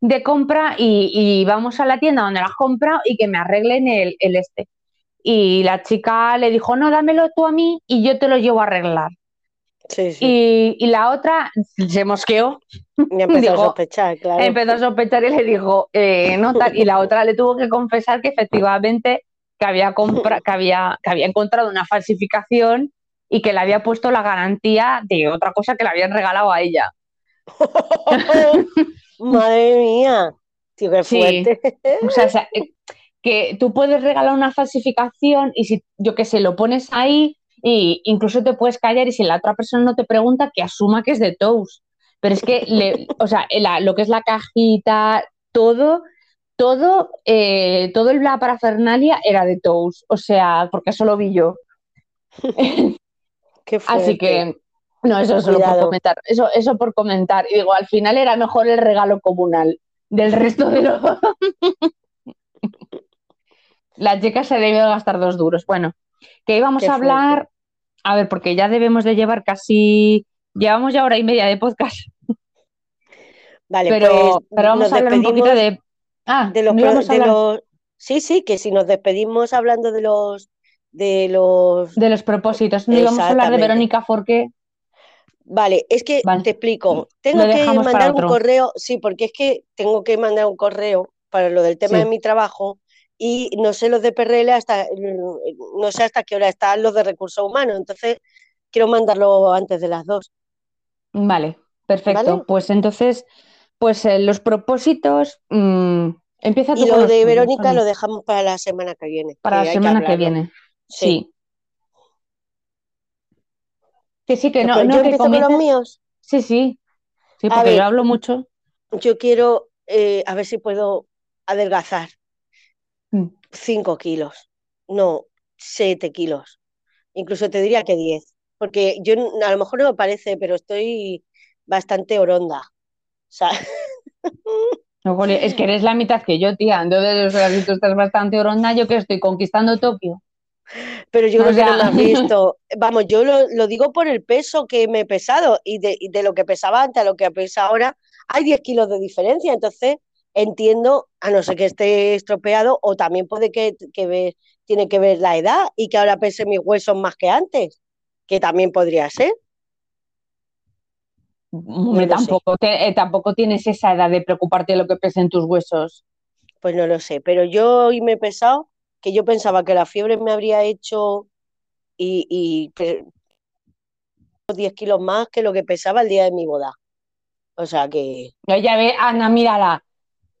de compra y, y vamos a la tienda donde lo has comprado y que me arreglen el, el este. Y la chica le dijo, no, dámelo tú a mí y yo te lo llevo a arreglar. Sí, sí. Y, y la otra se mosqueó, Y empezó a sospechar, claro. empezó a sospechar y le dijo, eh, no tal. Y la otra le tuvo que confesar que efectivamente que había, compra que había, que había encontrado una falsificación y que le había puesto la garantía de otra cosa que le habían regalado a ella. Madre mía. Tío, qué Sí. fuerte. O sea, o sea, eh, que tú puedes regalar una falsificación y si, yo que sé, lo pones ahí y incluso te puedes callar y si la otra persona no te pregunta, que asuma que es de Toast. Pero es que, le- o sea, la- lo que es la cajita, todo, todo, eh, todo el la parafernalia era de Toast. O sea, porque eso lo vi yo. Qué. Así que, no, eso solo por comentar. Eso, eso por comentar. Y digo, al final era mejor el regalo comunal del resto de los. La chica se debió gastar dos duros. Bueno, que íbamos Qué a hablar, a ver, porque ya debemos de llevar casi llevamos ya hora y media de podcast. Vale, pero, pues pero vamos a hablar un poquito de. Ah, de los, de los... Sí, sí, que si nos despedimos hablando de los... de los... de los propósitos. No íbamos a hablar de. Verónica Forqué. Vale, es que Vale. te explico. Tengo que mandar un correo, sí, porque es que tengo que mandar un correo para lo del tema Sí. de mi trabajo y no sé los de PRL hasta, no sé hasta qué hora están los de recursos humanos, entonces quiero mandarlo antes de las dos. Vale, perfecto. ¿Vale? Pues entonces, pues eh, los propósitos. mm, empieza tú Y lo de Verónica lo dejamos para la semana que viene, para que la que semana que viene. Sí. Sí. Que sí, que no, no yo que empiezo con los míos. Sí, sí. Sí, porque yo hablo mucho. yo quiero eh, a ver si puedo adelgazar Mm. 5 kilos, no, 7 kilos, incluso te diría que 10, porque yo a lo mejor no me parece, pero estoy bastante oronda. O sea, No, es que eres la mitad que yo, tía. Entonces, o sea, si tú estás bastante oronda, yo que estoy conquistando Tokio. pero yo O creo que no me has visto. Vamos, yo lo, lo digo por el peso que me he pesado y de, y de lo que pesaba antes a lo que pesa ahora, hay 10 kilos de diferencia. Entonces, entiendo, a no ser que esté estropeado, o también puede que, que ver, tiene que ver la edad y que ahora pese mis huesos más que antes, que también podría ser. Hombre, No tampoco, te- eh, tampoco tienes esa edad de preocuparte de lo que pesen tus huesos. Pues no lo sé, pero yo hoy me he pesado que yo pensaba que la fiebre me habría hecho y, y pe- 10 kilos más que lo que pesaba el día de mi boda. O sea que, Ya, ya ve, Ana, mírala.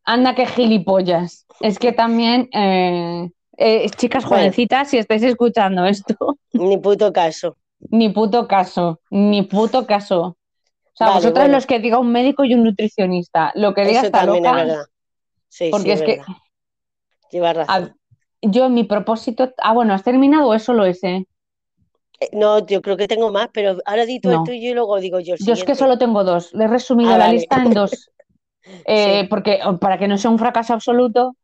Anda, qué gilipollas. Es que también, eh, eh, chicas Bueno. jovencitas, si estáis escuchando esto, ni puto caso. ni puto caso, ni puto caso. O sea, Vale, vosotros bueno. los que diga un médico y un nutricionista, lo que diga Eso está también loca, es verdad. Sí, porque sí, es que verdad. Llevas a- razón. yo mi propósito, ah, bueno, ¿has terminado o es solo ese? Eh, No, yo creo que tengo más, pero ahora di tú el No. tuyo y luego digo yo el Yo es que solo tengo dos. Le he resumido Ah, la vale. lista en dos. Eh, Sí. porque para que no sea un fracaso absoluto,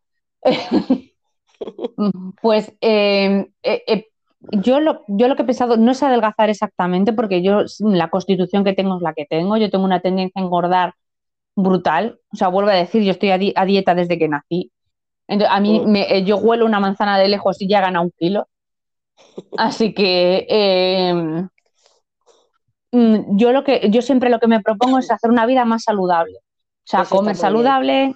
pues eh, eh, yo, lo, yo lo que he pensado no es adelgazar exactamente, porque yo la constitución que tengo es la que tengo. Yo tengo una tendencia a engordar brutal. O sea, vuelvo a decir, yo estoy a, di- a dieta desde que nací. Entonces, a mí me- eh, yo huelo una manzana de lejos y ya gana un kilo. Así que eh, mm, yo lo que yo siempre lo que me propongo es hacer una vida más saludable. O sea, Eso comer saludable,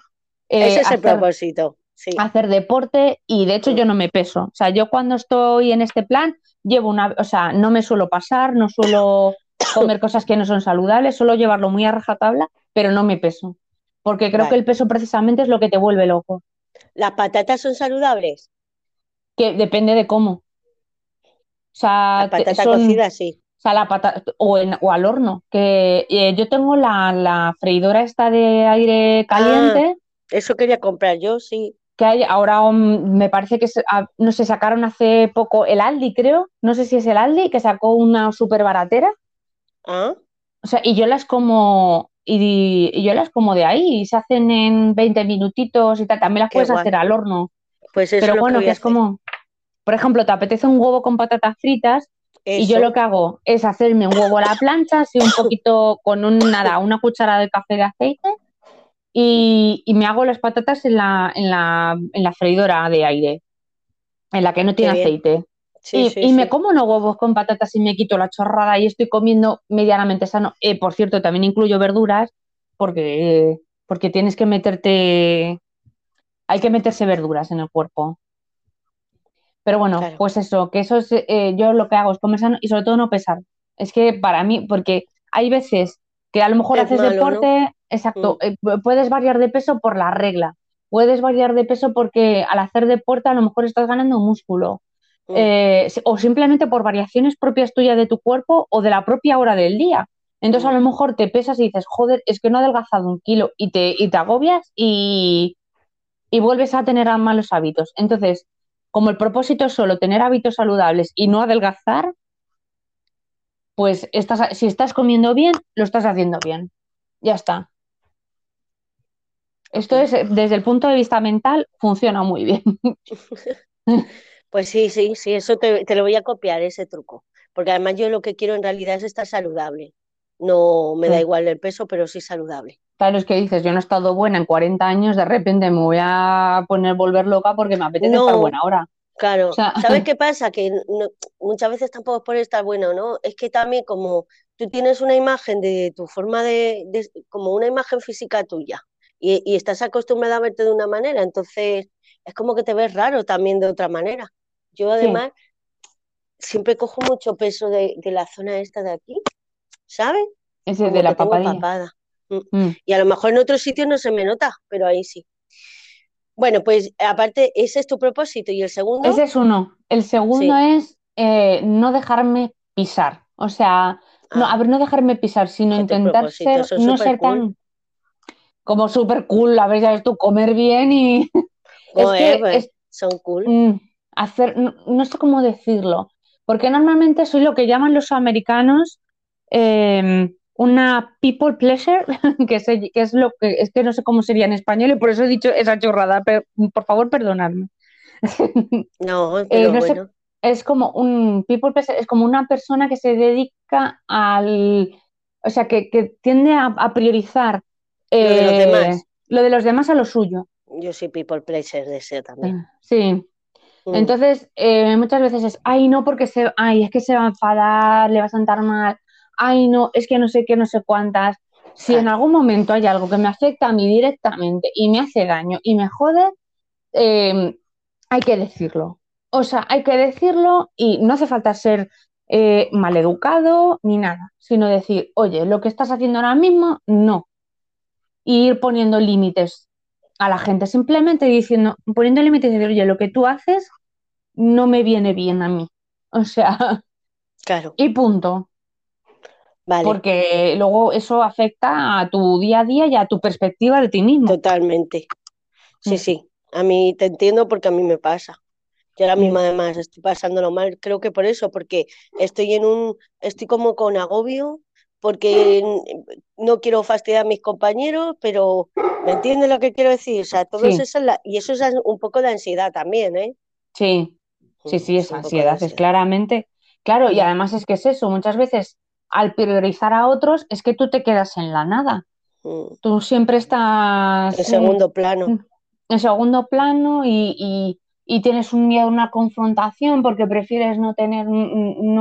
eh, Ese es el propósito. Sí. hacer deporte y de hecho yo no me peso. O sea, yo cuando estoy en este plan llevo una, o sea, no me suelo pasar, no suelo comer cosas que no son saludables, suelo llevarlo muy a rajatabla, pero no me peso. Porque creo Vale. que el peso precisamente es lo que te vuelve loco, ¿Las patatas son saludables? que depende de cómo. O sea, patatas son- cocidas, sí. O sea, la pata- o, en- o al horno, que eh, yo tengo la, la freidora esta de aire caliente, Eso quería comprar yo, sí. Que hay ahora um, me parece que, se- ah, no sé, sacaron hace poco el Aldi, creo, no sé si es el Aldi, que sacó una súper baratera, Ah, o sea, y yo las como, y, y yo las como de ahí, y se hacen en 20 minutitos y tal, también las Qué puedes guay. hacer al horno, pues eso pero es lo bueno, que es como, por ejemplo, te apetece un huevo con patatas fritas, y yo lo que hago es hacerme un huevo a la plancha, así un poquito con un, nada, una cucharada de café de aceite y, y me hago las patatas en la, en la, en la freidora de aire, en la que no tiene aceite. Sí, y sí, y me como unos huevos con patatas y me quito la chorrada y estoy comiendo medianamente sano. Eh, por cierto, también incluyo verduras porque, porque tienes que meterte, hay que meterse verduras en el cuerpo. Pero bueno, Claro. pues eso, que eso es, eh, yo lo que hago es comer sano y sobre todo no pesar. Es que para mí, porque hay veces que a lo mejor Es haces malo, ¿no? Exacto, eh, pu- puedes variar de peso por la regla, puedes variar de peso porque al hacer deporte a lo mejor estás ganando músculo, Mm. eh, o simplemente por variaciones propias tuyas de tu cuerpo o de la propia hora del día. Entonces a Mm. lo mejor te pesas y dices, joder, es que no he adelgazado un kilo y te, y te agobias y, y vuelves a tener malos hábitos. Entonces, como el propósito es solo tener hábitos saludables y no adelgazar, pues estás, si estás comiendo bien, lo estás haciendo bien. Ya está. Esto es, eh, desde el punto de vista mental, funciona muy bien. Pues sí, sí, sí, eso te, te lo voy a copiar, ese truco. Porque además yo lo que quiero en realidad es estar saludable. no me da Sí. igual el peso, pero sí saludable. Claro, es que dices, yo no he estado buena en 40 años, de repente me voy a poner volver loca porque me apetece estar buena ahora. Claro, O sea, ¿sabes qué pasa? Que no- muchas veces tampoco es por estar bueno, ¿no? Es que también como tú tienes una imagen de tu forma de, de- como una imagen física tuya y, y estás acostumbrada a verte de una manera, entonces es como que te ves raro también de otra manera. Yo además siempre cojo mucho peso de, de la zona esta de aquí, ¿sabes? ese Como de la papada. Mm. Y a lo mejor en otros sitios no se me nota, pero ahí sí. Bueno, pues aparte, ese es tu propósito. ¿Y el segundo? Ese es uno. El segundo es eh, no dejarme pisar. O sea, no, Ah, a ver, no dejarme pisar, sino intentar ser, no ser tan. Como súper cool, a ver, ya ves tú, comer bien y es joder, que pues, es, son cool. mm, hacer, no, no sé cómo decirlo, porque normalmente soy lo que llaman los americanos eh, una people pleasure, que, se- que es lo que es que no sé cómo sería en español y por eso he dicho esa chorrada, pero por favor perdonadme. No, Eh, sé, bueno, es como un people pleaser, es como una persona que se dedica al, o sea, que, que tiende a, a priorizar lo de los eh, demás. lo de los demás a lo suyo. Yo soy people pleasure de ese también. Sí. Mm, Entonces, eh, muchas veces es, ay, no, porque se, ay, es que se va a enfadar, le va a sentar mal, ay, no, es que no sé qué, no sé cuántas. Si en Claro. algún momento hay algo que me afecta a mí directamente y me hace daño y me jode, eh, hay que decirlo. O sea, hay que decirlo y no hace falta ser eh, maleducado ni nada, sino decir, oye, lo que estás haciendo ahora mismo, no. Ir poniendo límites a la gente, simplemente diciendo, poniendo límites y decir, oye, lo que tú haces no me viene bien a mí. O sea, Claro, y punto. vale, Porque luego eso afecta a tu día a día y a tu perspectiva de ti mismo. totalmente. Sí, Mm. sí, a mí te entiendo porque a mí me pasa. Yo ahora Mm. mismo además estoy pasándolo mal, creo que por eso, porque estoy en un, estoy como con agobio, porque no quiero fastidiar a mis compañeros, pero ¿me entiendes lo que quiero decir? O sea, todo Sí. eso y eso es un poco de ansiedad también, ¿eh? Sí, sí, Mm, sí, es ansiedad, es claramente. Claro, y Mm, además es que es eso, muchas veces al priorizar a otros es que tú te quedas en la nada. mm. Tú siempre En estás mm, segundo plano, en segundo plano y, y- y tienes un miedo a una confrontación porque prefieres no tener, mm,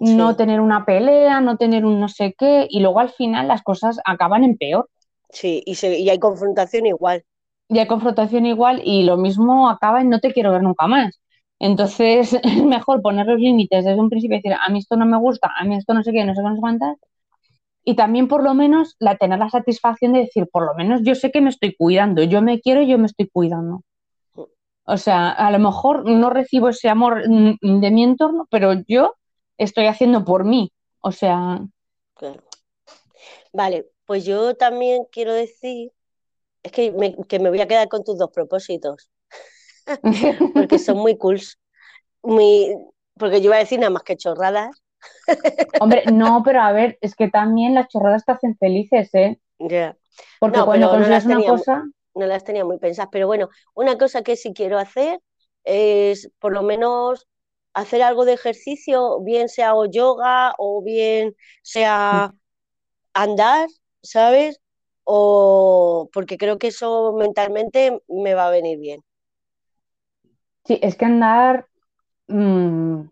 no, tener una pelea, no tener un no sé qué, y luego al final las cosas acaban en peor. sí, y, se- y hay confrontación igual. Y hay confrontación igual y lo mismo acaba en no te quiero ver nunca más. Entonces es mejor poner los límites desde un principio y decir, a mí esto no me gusta, a mí esto no sé qué, no sé cuántas. Y también por lo menos la, tener la satisfacción de decir, por lo menos yo sé que me estoy cuidando, yo me quiero y yo me estoy cuidando. O sea, a lo mejor no recibo ese amor mm, de mi entorno, pero yo estoy haciendo por mí. O sea, Claro. Vale, pues yo también quiero decir, es que me, que me voy a quedar con tus dos propósitos, porque son muy cool. Muy, porque yo iba a decir nada más que chorradas. hombre, no, pero a ver, es que también las chorradas te hacen felices, ¿eh? Ya. Porque No, cuando no una cosa, no las tenía muy pensadas. Pero bueno, una cosa que sí quiero hacer es por lo menos hacer algo de ejercicio, bien sea yoga o bien sea andar, ¿sabes? O porque creo que eso mentalmente me va a venir bien. sí, es que andar, mm,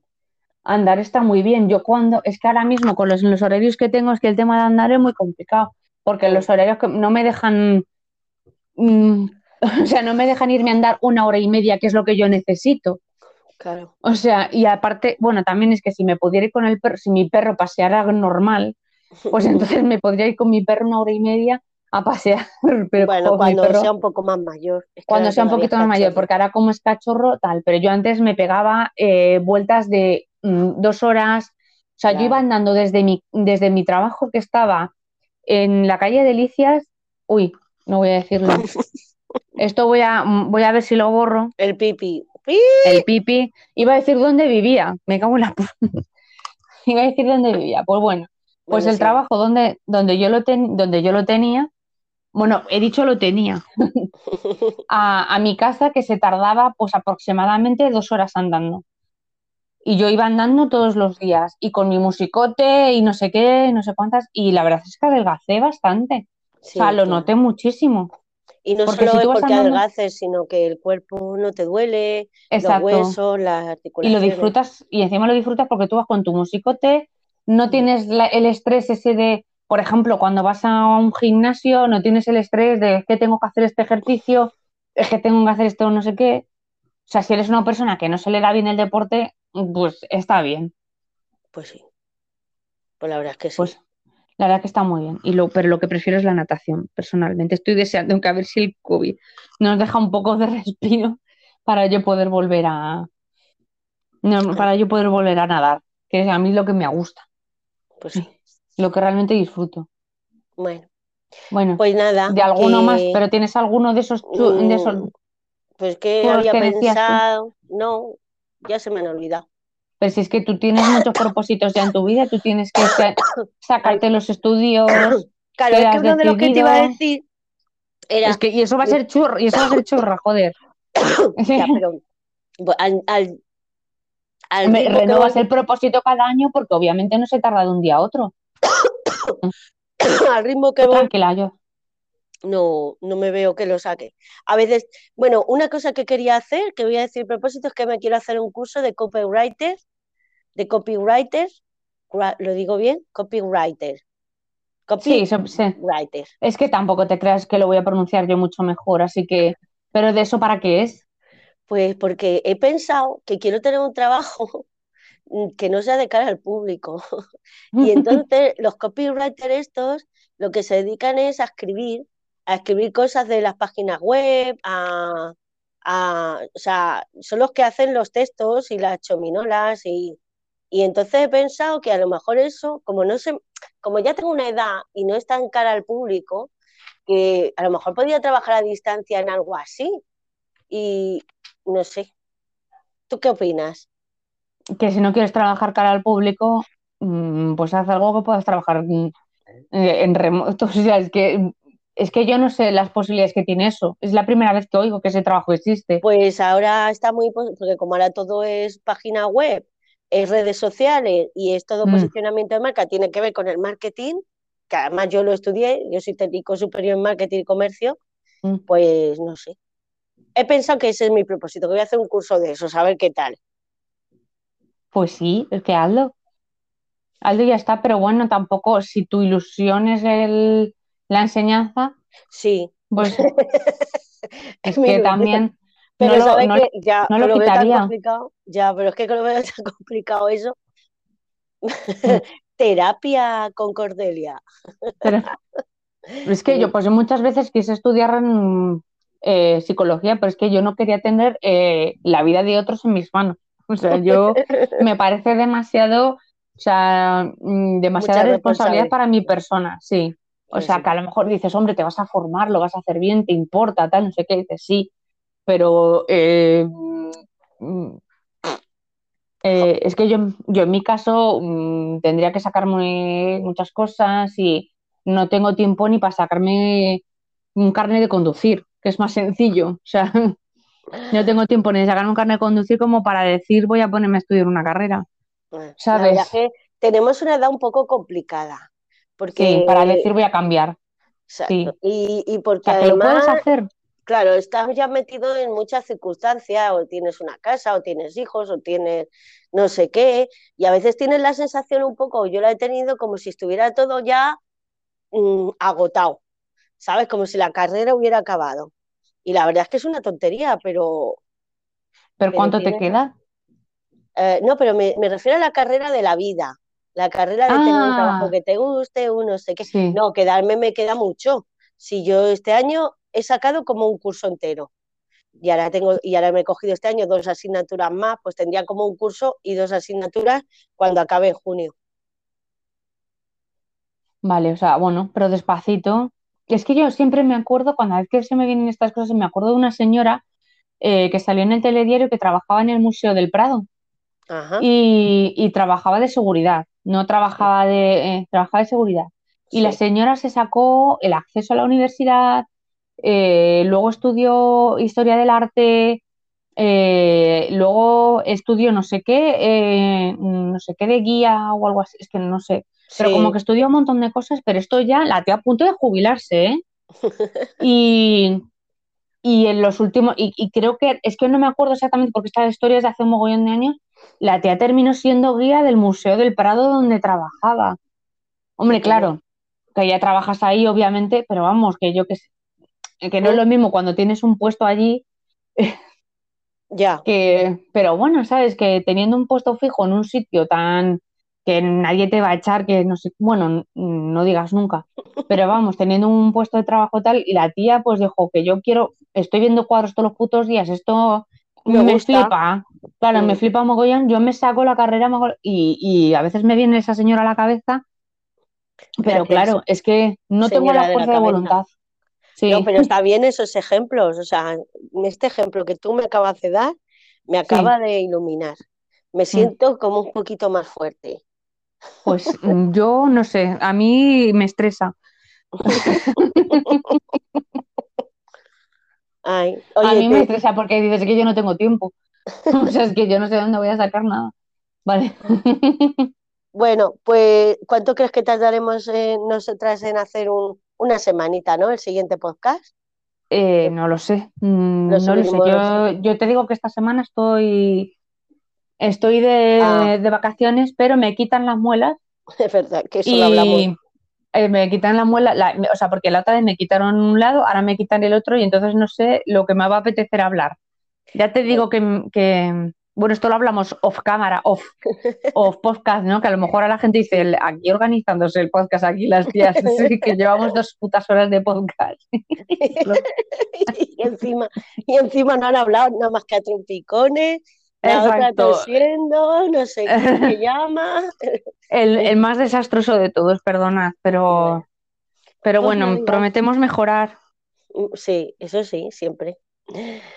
andar está muy bien. Yo cuando, es que ahora mismo con los, horarios que tengo, es que el tema de andar es muy complicado, porque los horarios que no me dejan, mm, o sea, no me dejan irme a andar una hora y media, que es lo que yo necesito. Claro. O sea, y aparte, bueno, también es que si me pudiera ir con el perro, si mi perro paseara normal, pues entonces me podría ir con mi perro una hora y media a pasear, pero Bueno, cuando perro sea un poco más mayor. Es que cuando sea un poquito más mayor, porque ahora como es cachorro, tal, pero yo antes me pegaba eh, vueltas de mm, dos horas, o sea, yo iba andando desde mi, desde mi trabajo que estaba en la calle Delicias, uy, no voy a decirlo, esto voy a, mm, voy a ver si lo borro, El pipi. ¡Pi! el pipi, iba a decir dónde vivía, me cago en la iba a decir dónde vivía, pues bueno, pues Bueno, el sí. trabajo donde, donde yo lo ten- donde yo lo tenía, bueno, he dicho lo tenía, a, a mi casa que se tardaba pues aproximadamente dos horas andando. y yo iba andando todos los días y con mi musicote y no sé qué, no sé cuántas, y la verdad es que adelgacé bastante. Sí, o sea, lo noté muchísimo. Y no porque solo si es porque adelgaces, sino que el cuerpo no te duele, los Exacto. huesos, las Y lo articulaciones. disfrutas, y encima lo disfrutas porque tú vas con tu musicote, no Mm. tienes la- el estrés ese de, por ejemplo, cuando vas a un gimnasio, no tienes el estrés de es que tengo que hacer este ejercicio, es que tengo que hacer esto no sé qué. O sea, si eres una persona que no se le da bien el deporte, pues está bien. Pues sí. Pues la verdad es que sí. Pues la verdad que está muy bien. Y lo, pero lo que prefiero es la natación, personalmente. Estoy deseando que a ver si el COVID nos deja un poco de respiro para yo poder volver a no, para yo poder volver a nadar, que es a mí lo que me gusta, Pues sí. lo que realmente disfruto. Bueno, Bueno, pues nada. de alguno que, más, pero tienes alguno de esos, de esos mm, Pues que había que pensado. No, ya se me han olvidado. Pero si es que tú tienes muchos propósitos ya en tu vida, tú tienes que sa- sacarte los estudios, Claro, ¿Qué es que uno de los que te iba a decir era. es que y eso va a ser churro, y eso va a ser churra, joder. Ya, pero al, al, al que renuevas voy- el propósito cada año porque obviamente no se tarda de un día a otro. al ritmo que voy, Tranquila, yo. no, no me veo que lo saque. A veces, bueno, una cosa que quería hacer, que voy a decir propósito, es que me quiero hacer un curso de copywriter, de copywriter, gra- ¿lo digo bien? Copywriter. Sí, eso- sí. Es que tampoco te creas que lo voy a pronunciar yo mucho mejor, así que, pero de eso para qué es? Pues porque he pensado que quiero tener un trabajo que no sea de cara al público. Y entonces los copywriters estos lo que se dedican es a escribir, a escribir cosas de las páginas web, a, a- o sea, son los que hacen los textos y las chominolas y, y entonces he pensado que a lo mejor eso, como no sé, como ya tengo una edad y no es tan cara al público, que a lo mejor podría trabajar a distancia en algo así. Y no sé. ¿Tú qué opinas? que si no quieres trabajar cara al público, mm, pues haz algo que puedas trabajar mm, eh, en remoto. O sea, es que, es que yo no sé las posibilidades que tiene eso. Es la primera vez que oigo que ese trabajo existe. Pues ahora está muy, porque como ahora todo es página web, es redes sociales y es todo Mm. posicionamiento de marca, tiene que ver con el marketing, que además yo lo estudié, yo soy técnico superior en marketing y comercio, Mm. pues no sé. He pensado que ese es mi propósito, que voy a hacer un curso de eso, a ver qué tal. Pues sí, es que hazlo. Hazlo y ya está, pero bueno, tampoco, si tu ilusión es el, la enseñanza, Sí. pues es que también Pero no lo- ¿sabes no- qué? Ya no lo veo tan quitaría. complicado, ya, pero es que lo veo tan complicado eso. Terapia con Cordelia. Pero es que yo, pues muchas veces quise estudiar mm, eh, psicología, pero es que yo no quería tener eh, la vida de otros en mis manos. O sea, yo me parece demasiado, o sea, mm, demasiada Mucha responsabilidad para mi persona, sí. O sea, sí. que a lo mejor dices, hombre, te vas a formar, lo vas a hacer bien, te importa, tal, no sé qué, dices, sí, pero eh, mm, eh, es que yo, yo en mi caso mm, tendría que sacarme muchas cosas y no tengo tiempo ni para sacarme un carnet de conducir, que es más sencillo. O sea, no tengo tiempo ni de sacarme un carnet de conducir como para decir voy a ponerme a estudiar una carrera. La ¿Sabes? que tenemos una edad un poco complicada, porque Sí, para decir voy a cambiar. Exacto. sí. Y, y O porque sea, que lo además, puedes hacer. Claro, estás ya metido en muchas circunstancias, o tienes una casa, o tienes hijos, o tienes no sé qué, y a veces tienes la sensación un poco, yo la he tenido como si estuviera todo ya mm, agotado, ¿sabes? Como si la carrera hubiera acabado. Y la verdad es que es una tontería, pero Pero pero ¿cuánto te queda? Eh, no, pero me, me refiero a la carrera de la vida, la carrera de tener un Ah. trabajo que te guste, un no sé qué. Sí. No, quedarme me queda mucho. Si yo este año he sacado como un curso entero y ahora tengo y ahora me he cogido este año dos asignaturas más, pues tendría como un curso y dos asignaturas cuando acabe en junio. Vale, o sea, bueno, pero despacito. Es que yo siempre me acuerdo, cuando a veces se me vienen estas cosas, me acuerdo de una señora eh, que salió en el telediario que trabajaba en el Museo del Prado Ajá. y, y trabajaba de seguridad, no trabajaba de, eh, trabajaba de seguridad. Y la señora se sacó el acceso a la universidad, eh, luego estudió historia del arte, eh, luego estudio no sé qué, eh, no sé qué de guía o algo así, es que no sé. Pero Sí. como que estudia un montón de cosas, pero esto ya la tía a punto de jubilarse, ¿eh? Y, y en los últimos, y, y creo que, es que no me acuerdo exactamente porque esta historia es de hace un mogollón de años, la tía terminó siendo guía del Museo del Prado donde trabajaba. Hombre, claro, que ya trabajas ahí, obviamente, pero vamos, que yo que sé, que no es lo mismo cuando tienes un puesto allí Ya, que, pero bueno, sabes que teniendo un puesto fijo en un sitio tan que nadie te va a echar, que no sé, bueno, no digas nunca, pero vamos, teniendo un puesto de trabajo tal, y la tía pues dijo que yo quiero, estoy viendo cuadros todos los putos días, esto Me me, flipa, claro, me Mm. flipa mogollón, yo me saco la carrera y, y a veces me viene esa señora a la cabeza, pero Gracias, claro, es que no tengo la de la fuerza de voluntad. Sí, No, pero está bien esos ejemplos. O sea, este ejemplo que tú me acabas de dar me acaba de iluminar. Me siento como un poquito más fuerte. pues mm, yo no sé, a mí me estresa. Ay, A mí me estresa porque dices que yo no tengo tiempo. O sea, es que yo no sé dónde voy a sacar nada. Vale. bueno, pues ¿cuánto crees que tardaremos eh, nosotras en hacer un- una semanita, ¿no? El siguiente podcast. Eh, no lo sé. Mm, no lo sé. Yo, yo te digo que esta semana estoy, estoy de, Ah. de vacaciones, pero me quitan las muelas Es verdad, que eso lo hablamos. y eh, me quitan la muela, la- o sea, porque la otra vez me quitaron un lado, ahora me quitan el otro y entonces no sé lo que me va a apetecer hablar. Ya te digo que, que- bueno, esto lo hablamos off cámara, off, off podcast, ¿no? Que a lo mejor a la gente dice, "El- aquí organizándose el podcast, aquí las tías, sí, que llevamos dos putas horas de podcast. y encima, y encima no han hablado nada más que a trompicones, la otra tosiendo, no sé quién se llama. El, el más desastroso de todos, perdonad, pero, pero Pues bueno, prometemos mejorar. Sí, eso sí, siempre.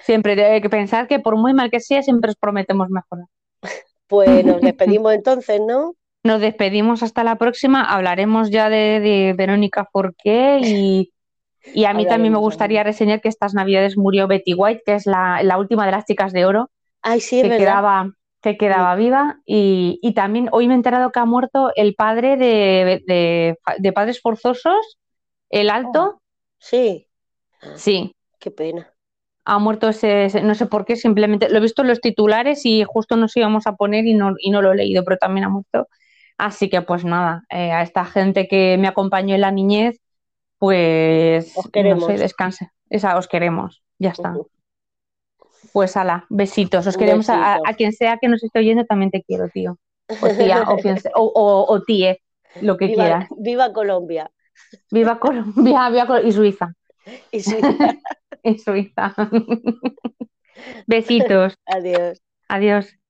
Siempre hay que pensar que por muy mal que sea, siempre os prometemos mejorar. Pues nos despedimos entonces, ¿no? Nos despedimos hasta la próxima. Hablaremos ya de, de Verónica Forqué y, y a mí también me gustaría reseñar que estas navidades murió Betty White, que es la, la última de las chicas de oro, Ay, sí, es que verdad. quedaba, que quedaba viva. Y, y también hoy me he enterado que ha muerto el padre de, de, de Padres Forzosos, el alto. Sí, Sí, qué pena. Ha muerto ese, ese- no sé por qué, simplemente lo he visto en los titulares y justo nos íbamos a poner y no, y no lo he leído, pero también ha muerto. Así que pues nada, eh, a esta gente que me acompañó en la niñez, pues Os no queremos. sé, descanse. Esa, os queremos, ya está. Pues ala, besitos, os queremos a, a- quien sea que nos esté oyendo, también te quiero, tío. O tía, o, quien sea- o, o- o tíe, lo que Viva, quieras. viva Colombia Viva Colombia, viva Col- y Suiza, y Suiza. Y Suiza. Besitos, Adiós. adiós.